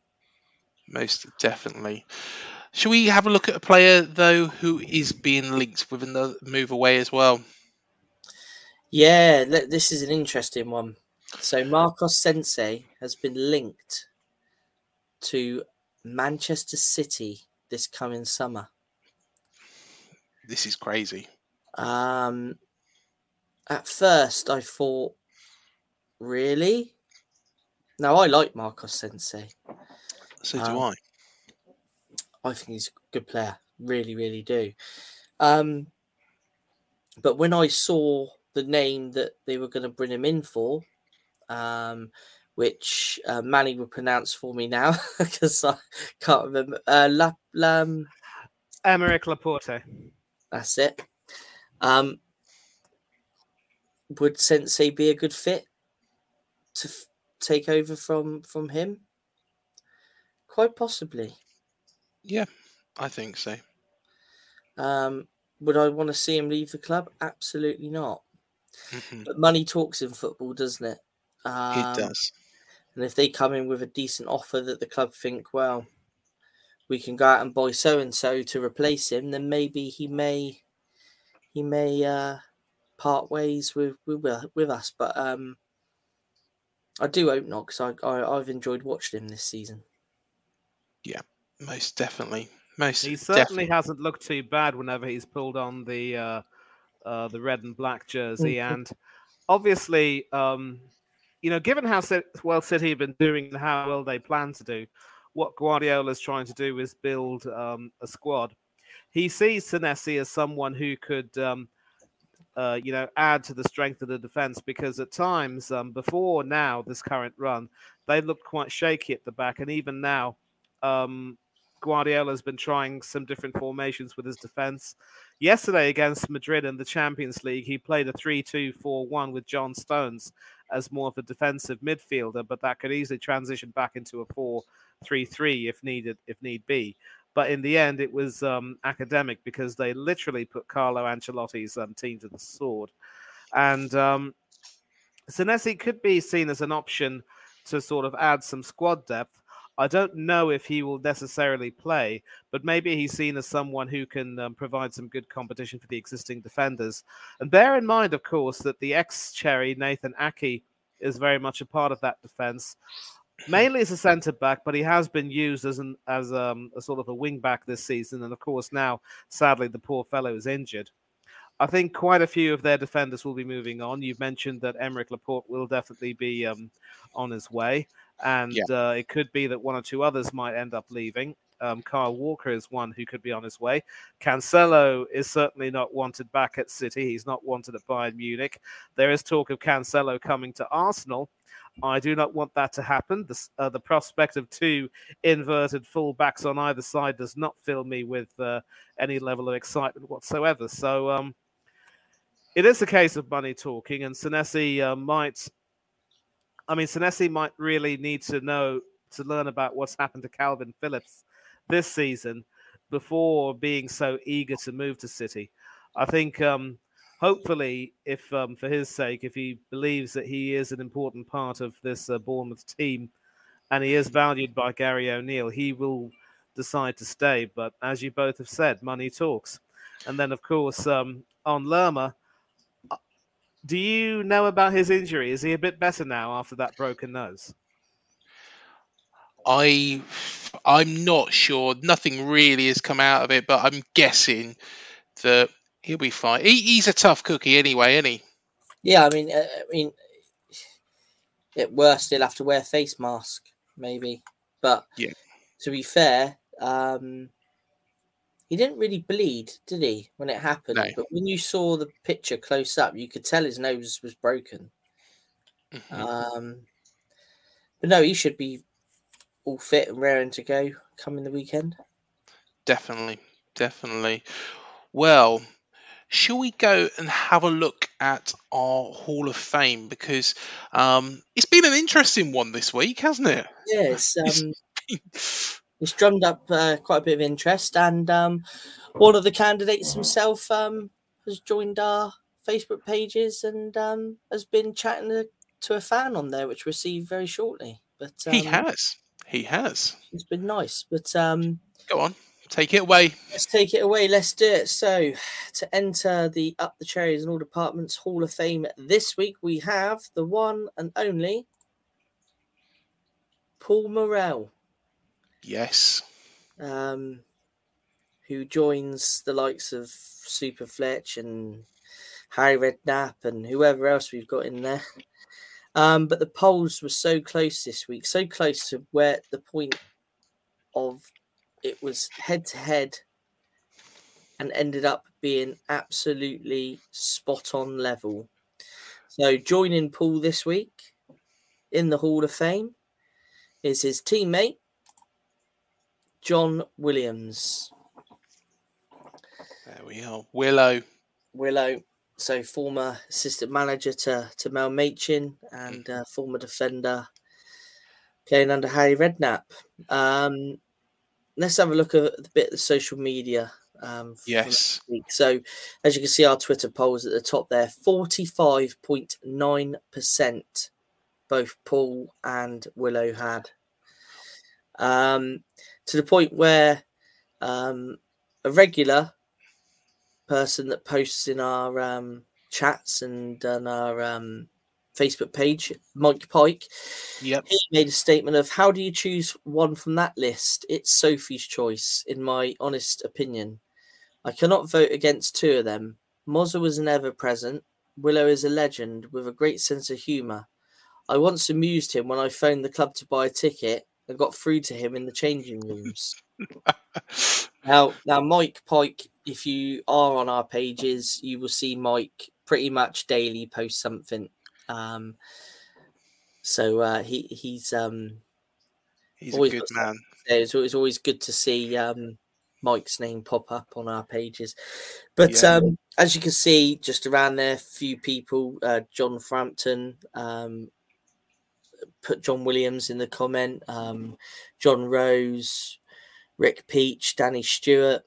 Most definitely. Shall we have a look at a player though who is being linked with another move away as well? Yeah, this is an interesting one. So Marcos Senesi has been linked to Manchester City this coming summer. This is crazy. Um, at first, I thought, really? Now, I like Marcos Senesi. So do Um, I. I think he's a good player. Really, really do. Um, but when I saw the name that they were going to bring him in for, um, which uh, Mani will pronounce for me now because I can't remember. Uh, La, Lam, Aymeric Laporte. that's it. Um, would Senesi be a good fit to f- take over from from him? Quite possibly. Yeah, I think so. Um, would I want to see him leave the club? Absolutely not. Mhm. But money talks in football, doesn't it? Um, it does. And if they come in with a decent offer that the club think, well, we can go out and buy so and so to replace him, then maybe he may he may uh, part ways with with, with us. But um, I do hope not because I, I I've enjoyed watching him this season. Yeah, most definitely. Most He definitely. certainly hasn't looked too bad whenever he's pulled on the uh, uh, the red and black jersey, and obviously, um, you know, given how Ci- well City have been doing and how well they plan to do, what Guardiola's trying to do is build um, a squad. He sees Senesi as someone who could, um, uh, you know, add to the strength of the defense because at times, um, before now, this current run, they looked quite shaky at the back, and even now, um, Guardiola's been trying some different formations with his defense. Yesterday against Madrid in the Champions League, he played a 3 2 4 1 with John Stones as more of a defensive midfielder, but that could easily transition back into a 4 3 3 if needed, if need be. But in the end, it was um, academic because they literally put Carlo Ancelotti's um, team to the sword. And um, Senesi could be seen as an option to sort of add some squad depth. I don't know if he will necessarily play, but maybe he's seen as someone who can um, provide some good competition for the existing defenders. And bear in mind, of course, that the ex Cherry, Nathan Aké, is very much a part of that defense. Mainly as a centre back, but he has been used as an as um, a sort of a wing back this season, and of course now, sadly, the poor fellow is injured. I think quite a few of their defenders will be moving on. You've mentioned that Aymeric Laporte will definitely be um, on his way, and uh, it could be that one or two others might end up leaving. Um, Kyle Walker is one who could be on his way. Cancelo is certainly not wanted back at City. He's not wanted at Bayern Munich. There is talk of Cancelo coming to Arsenal. I do not want that to happen. The, uh, the prospect of two inverted fullbacks on either side does not fill me with uh, any level of excitement whatsoever. So um, it is a case of money talking, and Senesi uh, might. I mean, Senesi might really need to know to learn about what's happened to Kalvin Phillips this season before being so eager to move to City. I think um, hopefully, if um, for his sake, if he believes that he is an important part of this uh, Bournemouth team, and he is valued by Gary O'Neil, he will decide to stay. But as you both have said, money talks. And then, of course, um, on Lerma, uh, do you know about his injury? Is he a bit better now after that broken nose? I I'm not sure. Nothing really has come out of it, but I'm guessing that he'll be fine. He, he's a tough cookie anyway, isn't he? Yeah, I mean, uh, I mean, at worst, he'll have to wear a face mask, maybe. But Yeah. to be fair, um, he didn't really bleed, did he, when it happened? No. But when you saw the picture close up, you could tell his nose was broken. Mhm. Um, but no, he should be all fit and raring to go coming the weekend. Definitely, definitely. Well, shall we go and have a look at our Hall of Fame because um, it's been an interesting one this week, hasn't it? Yes, It's um, it's drummed up uh, quite a bit of interest, and um, one of the candidates himself um, has joined our Facebook pages and um, has been chatting to, to a fan on there, which we'll see very shortly. But um, he has. He has. It's been nice, but um, Go on, take it away. let's take it away. Let's do it. So, to enter the Up the Cherries and All Departments Hall of Fame this week, we have the one and only Paul Morrell. Yes. um, who joins the likes of Super Fletch and Harry Redknapp and whoever else we've got in there. Um, but the polls were so close this week, so close to where the point of it was head to head and ended up being absolutely spot on level. So joining Paul this week in the Hall of Fame is his teammate John Williams. There we are. Willow. Willow, so former assistant manager to, to Mel Machin and uh, former defender playing under Harry Redknapp. Um, let's have a look at the bit of the social media. Um, Yes. So, as you can see, our Twitter polls at the top there 45.9% both Paul and Willow had. Um, to the point where um, a regular person that posts in our um, chats and on our um, Facebook page, Mike Pike, Yep. he made a statement of how do you choose one from that list? It's Sophie's choice, in my honest opinion. I cannot vote against two of them. Mozza was an ever present. Willow is a legend with a great sense of humour. I once amused him when I phoned the club to buy a ticket and got through to him in the changing rooms. Now, now, Mike Pike, if you are on our pages, you will see Mike pretty much daily post something. Um, so uh, he he's um, He's a always good man. to say. It's, always- good to see um, Mike's name pop up on our pages. But Yeah. um, as you can see, just around there, few people. Uh, John Frampton um, put John Williams in the comment. Um, John Rose, Rick Peach, Danny Stewart,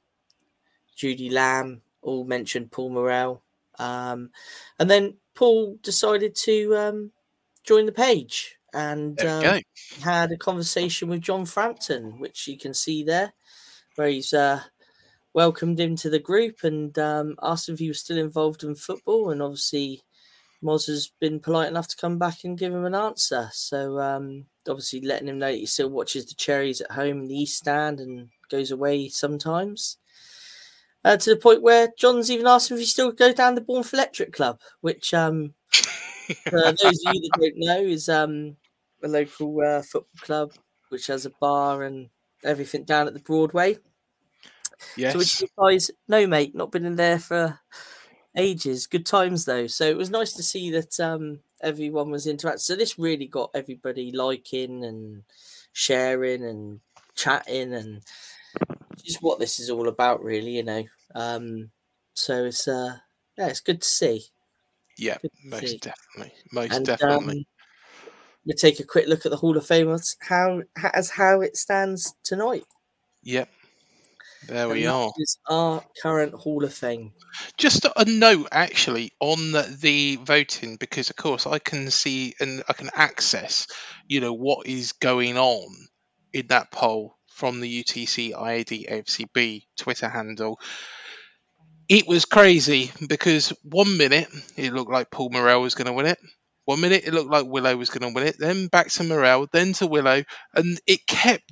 Judy Lamb all mentioned Paul Morrell. Um, and then Paul decided to um, join the page and um, had a conversation with John Frampton, which you can see there, where he's uh, welcomed him to the group and um, asked if he was still involved in football. And obviously, Moz has been polite enough to come back and give him an answer. So, um, obviously, letting him know that he still watches the Cherries at home in the East Stand and goes away sometimes. Uh, to the point where John's even asked if he still goes down the Bournemouth Electric Club, which, um, for those of you that don't know, is um, a local uh, football club which has a bar and everything down at the Broadway. Yes. To which replies, "No, mate, not been in there for ages. Good times though." So it was nice to see that um, everyone was interacting. So this really got everybody liking and sharing and chatting, and just what this is all about, really. You know. Um, so it's uh, yeah, it's good to see. Yeah, to most see. definitely. Most And, definitely. um, we take a quick look at the Hall of Famers. How as how it stands tonight. Yep. There And we are. is our current Hall of Fame. Just a note, actually, on the voting, because of course I can see and I can access, you know, what is going on in that poll from the UTC IAD AFCB Twitter handle. It was crazy because one minute it looked like Paul Morrell was going to win it. One minute it looked like Willow was going to win it. Then back to Morrell, then to Willow, and it kept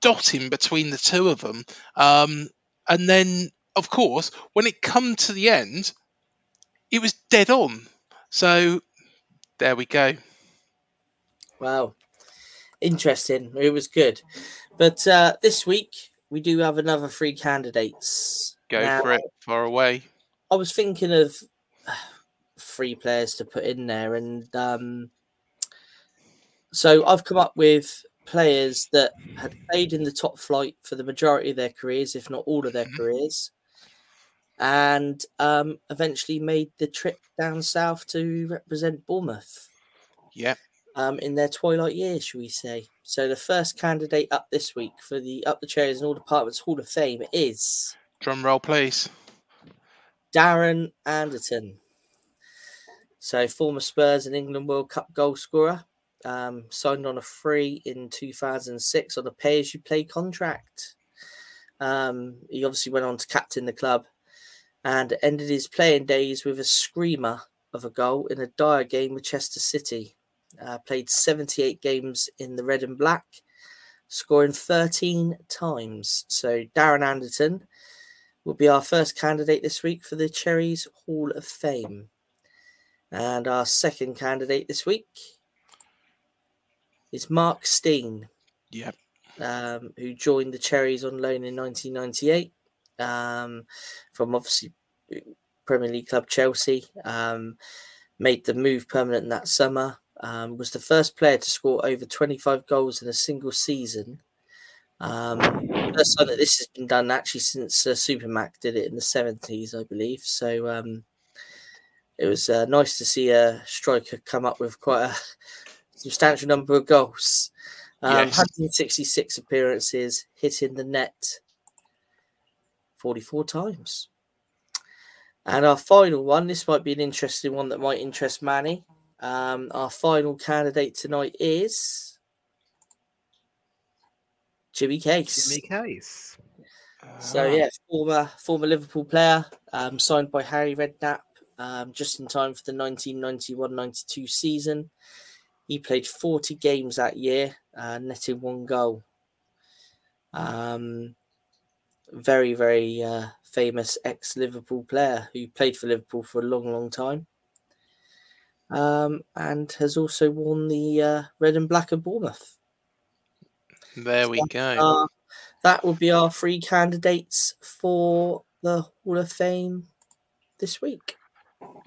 dotting between the two of them. Um, and then, of course, when it come to the end, it was dead on. So there we go. Wow. Interesting. It was good. But uh, this week, we do have another three candidates. Go Now, for it. Far away. I was thinking of three players to put in there. And um, so I've come up with players that had played in the top flight for the majority of their careers, if not all of their careers, and um, eventually made the trip down south to represent Bournemouth Yep. Um, in their twilight years, shall we say. So the first candidate up this week for the Up the Chairs and All Departments Hall of Fame is Drum roll, please. Darren Anderton. So former Spurs and England World Cup goal scorer. Um, signed on a free in 2006 on a pay-as-you-play contract. Um, he obviously went on to captain the club and ended his playing days with a screamer of a goal in a dire game with Chester City. Uh, played 78 games in the red and black, scoring 13 times. So Darren Anderton will be our first candidate this week for the Cherries Hall of Fame. And our second candidate this week is Mark Stein. Yep. Um, who joined the Cherries on loan in 1998 um, from obviously Premier League club Chelsea. Um, made the move permanent that summer. Um, was the first player to score over 25 goals in a single season. Um, first time that this has been done actually since uh, Supermac did it in the 70s, I believe. So um, it was uh, nice to see a striker come up with quite a substantial number of goals. Um, Yes. 166 appearances, hitting the net 44 times. And our final one, this might be an interesting one that might interest Mani. Um, our final candidate tonight is Jimmy Case. Jimmy Case. So yeah, former former Liverpool player, um, signed by Harry Redknapp um, just in time for the 1991-92 season. He played 40 games that year, uh, netting one goal. Um, very very uh, famous ex Liverpool player who played for Liverpool for a long long time, um, and has also worn the uh, red and black of Bournemouth. There we go. Uh, that would be our three candidates for the Hall of Fame this week.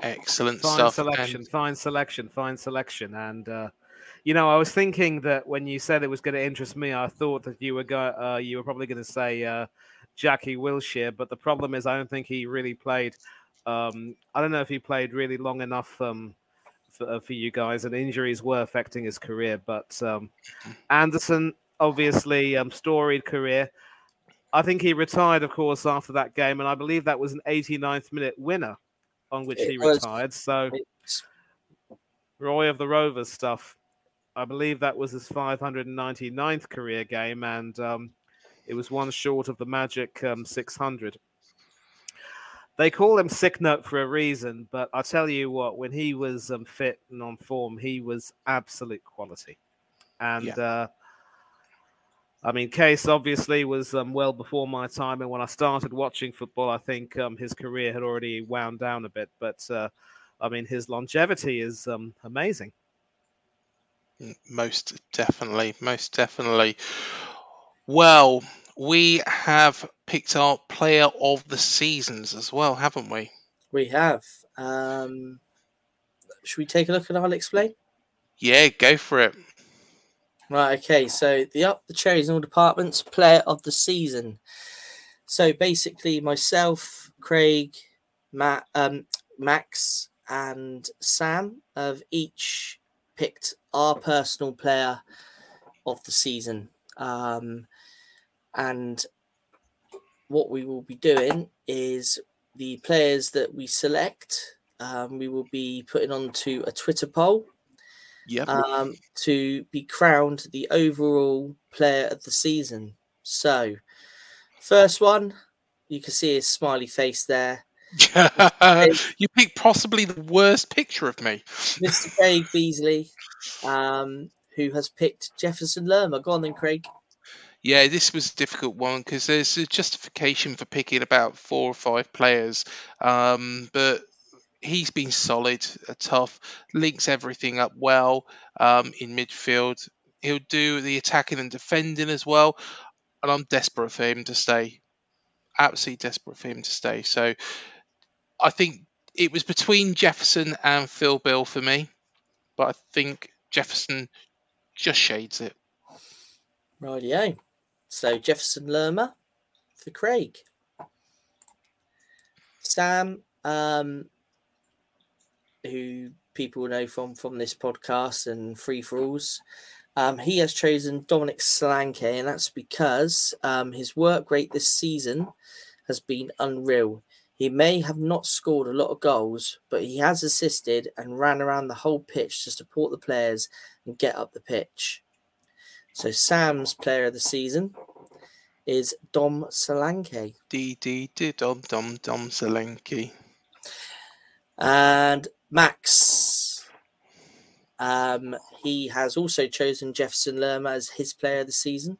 Excellent Fine stuff. selection, And fine selection, fine selection. And uh, you know, I was thinking that when you said it was going to interest me, I thought that you were go- uh, you were probably going to say uh, Jackie Wilshere, but the problem is, I don't think he really played. Um, I don't know if he played really long enough um, for, for you guys, and injuries were affecting his career. But um, Anderton, obviously, um, storied career. I think he retired, of course, after that game, and I believe that was an 89th minute winner on which It he was. retired. So. Roy of the Rovers stuff. I believe that was his 599th career game, and um, it was one short of the magic um, 600. They call him Sick Note for a reason, but I tell you what, when he was um, fit and on form, he was absolute quality. And uh, I mean, Case obviously was um, well before my time, and when I started watching football, I think um, his career had already wound down a bit. But uh, I mean, his longevity is um, amazing. most definitely, most definitely. Well, we have picked our player of the seasons as well, haven't we? We have. Um, should we take a look and I'll explain? Yeah, go for it. Right, okay. So the up the cherries in all departments, player of the season. So basically, myself, Craig, Matt, um, Max, and Sam have each picked our personal player of the season. Um, and what we will be doing is the players that we select, um, we will be putting onto a Twitter poll Yep. um, to be crowned the overall player of the season. So, first one, you can see his smiley face there. you picked possibly the worst picture of me. Mr. Craig Beazley, um, who has picked Jefferson Lerma. Go on then, Craig. Yeah, this was a difficult one because there's a justification for picking about four or five players, um, but he's been solid, uh, tough, links everything up well um, in midfield. He'll do the attacking and defending as well, and I'm desperate for him to stay. Absolutely desperate for him to stay. So I think it was between Jefferson and Phil Bill for me, but I think Jefferson just shades it. Rightio. So, Jefferson Lerma for Craig. Sam, um, who people know from from this podcast and free for alls. Um, he has chosen Dominic Solanke, and that's because um, his work rate this season has been unreal. He may have not scored a lot of goals, but he has assisted and ran around the whole pitch to support the players and get up the pitch. So Sam's player of the season is Dom Solanke. D D D dom dom dom Zelenki. And Max, um, he has also chosen Jefferson Lerma as his player of the season.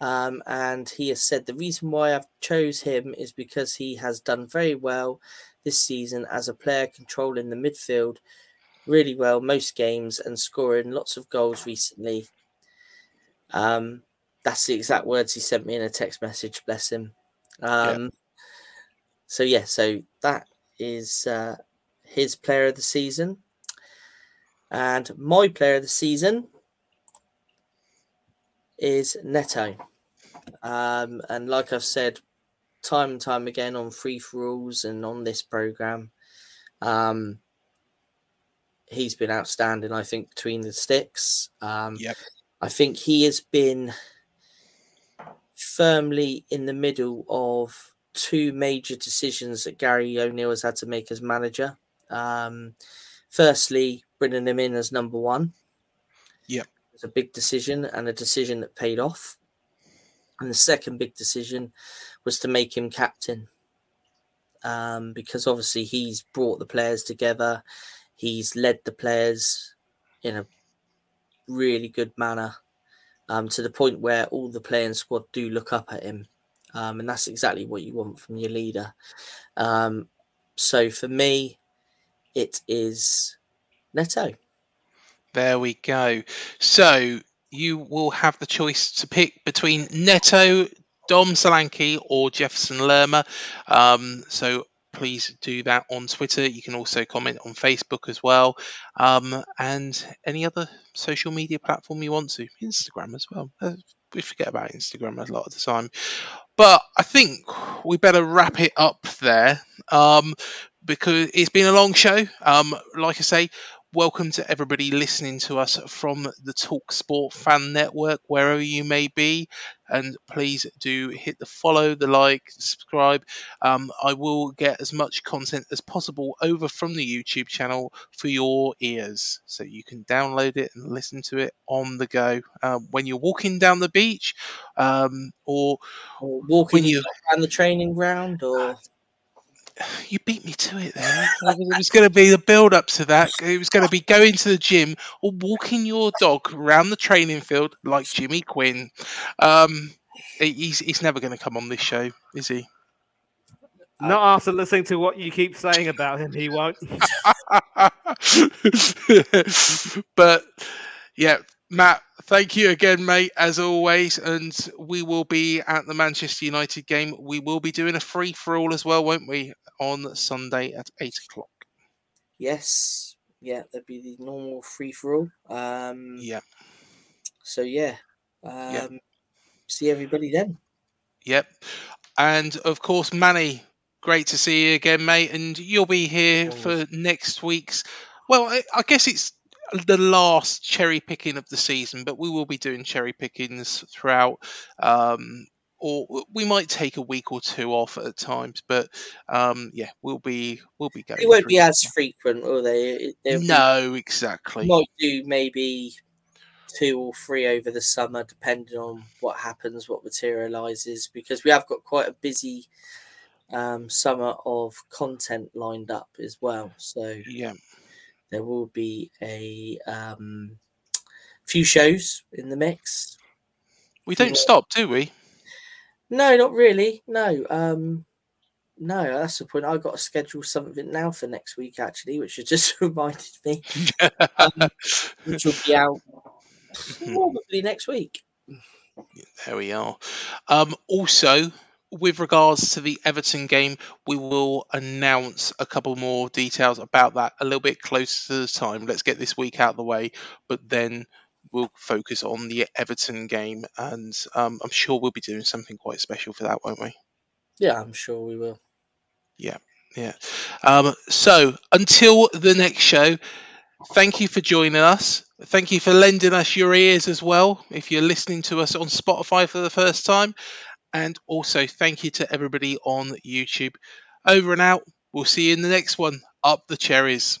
Um, and he has said the reason why I've chose him is because he has done very well this season as a player controlling the midfield really well most games and scoring lots of goals recently. Um, that's the exact words he sent me in a text message. Bless him. Um, yeah. So yeah, so that is uh, his player of the season, and my player of the season is Neto. Um, and like I've said time and time again on free for alls and on this program, um, he's been outstanding. I think between the sticks. Um, yep. I think he has been firmly in the middle of two major decisions that Gary O'Neill has had to make as manager. Um, firstly, bringing him in as number one. Yep. It's a big decision and a decision that paid off. And the second big decision was to make him captain. Um, because obviously he's brought the players together. He's led the players in a really good manner um, to the point where all the playing squad do look up at him. Um, and that's exactly what you want from your leader. Um, so for me, it is Neto. There we go. So you will have the choice to pick between Neto, Dom Solanke, or Jefferson Lerma. Um, so please do that on Twitter. You can also comment on Facebook as well, um, and any other social media platform you want to. Instagram as well. Uh, we forget about Instagram a lot of the time, but I think we better wrap it up there um, because it's been a long show. Um, like I say, welcome to everybody listening to us from the Talk Sport Fan Network, wherever you may be. And please do hit the follow, the like, subscribe. Um, I will get as much content as possible over from the YouTube channel for your ears. So you can download it and listen to it on the go um, when you're walking down the beach um, or, or walking when you around the training ground or you beat me to it there. it was going to be the build up to that. It was going to be going to the gym or walking your dog around the training field like Jimmy Quinn. Um, he's he's never going to come on this show, is he? Not after listening to what you keep saying about him, he won't. but yeah, Matt, thank you again, mate, as always. And we will be at the Manchester United game. We will be doing a free for all as well, won't we? On Sunday at eight o'clock. Yes, yeah, that'd be the normal free for all. Um, yeah. So yeah, um, see everybody then. Yep, and of course, Mani, great to see you again, mate. And you'll be here for next week's. Well, I, I guess it's the last cherry picking of the season, but we will be doing cherry pickings throughout um, or we might take a week or two off at times. But um, yeah, we'll be we'll be going. It won't be as frequent, will they? They'll no, be, exactly. Might do maybe two or three over the summer, depending on what happens, what materializes, because we have got quite a busy um, summer of content lined up as well. So yeah, there will be a um, few shows in the mix. We don't stop, do we? No, not really. No. Um no, that's the point. I've got to schedule something now for next week, actually, which has just reminded me, um, which will be out probably next week. There we are. Um, also, with regards to the Everton game, we will announce a couple more details about that a little bit closer to the time. Let's get this week out of the way, but then we'll focus on the Everton game, and um, I'm sure we'll be doing something quite special for that, won't we? Yeah, I'm sure we will. Yeah, yeah. Um, so until the next show, thank you for joining us. Thank you for lending us your ears as well. If you're listening to us on Spotify for the first time, and also thank you to everybody on YouTube. Over and out. We'll see you in the next one. Up the cherries.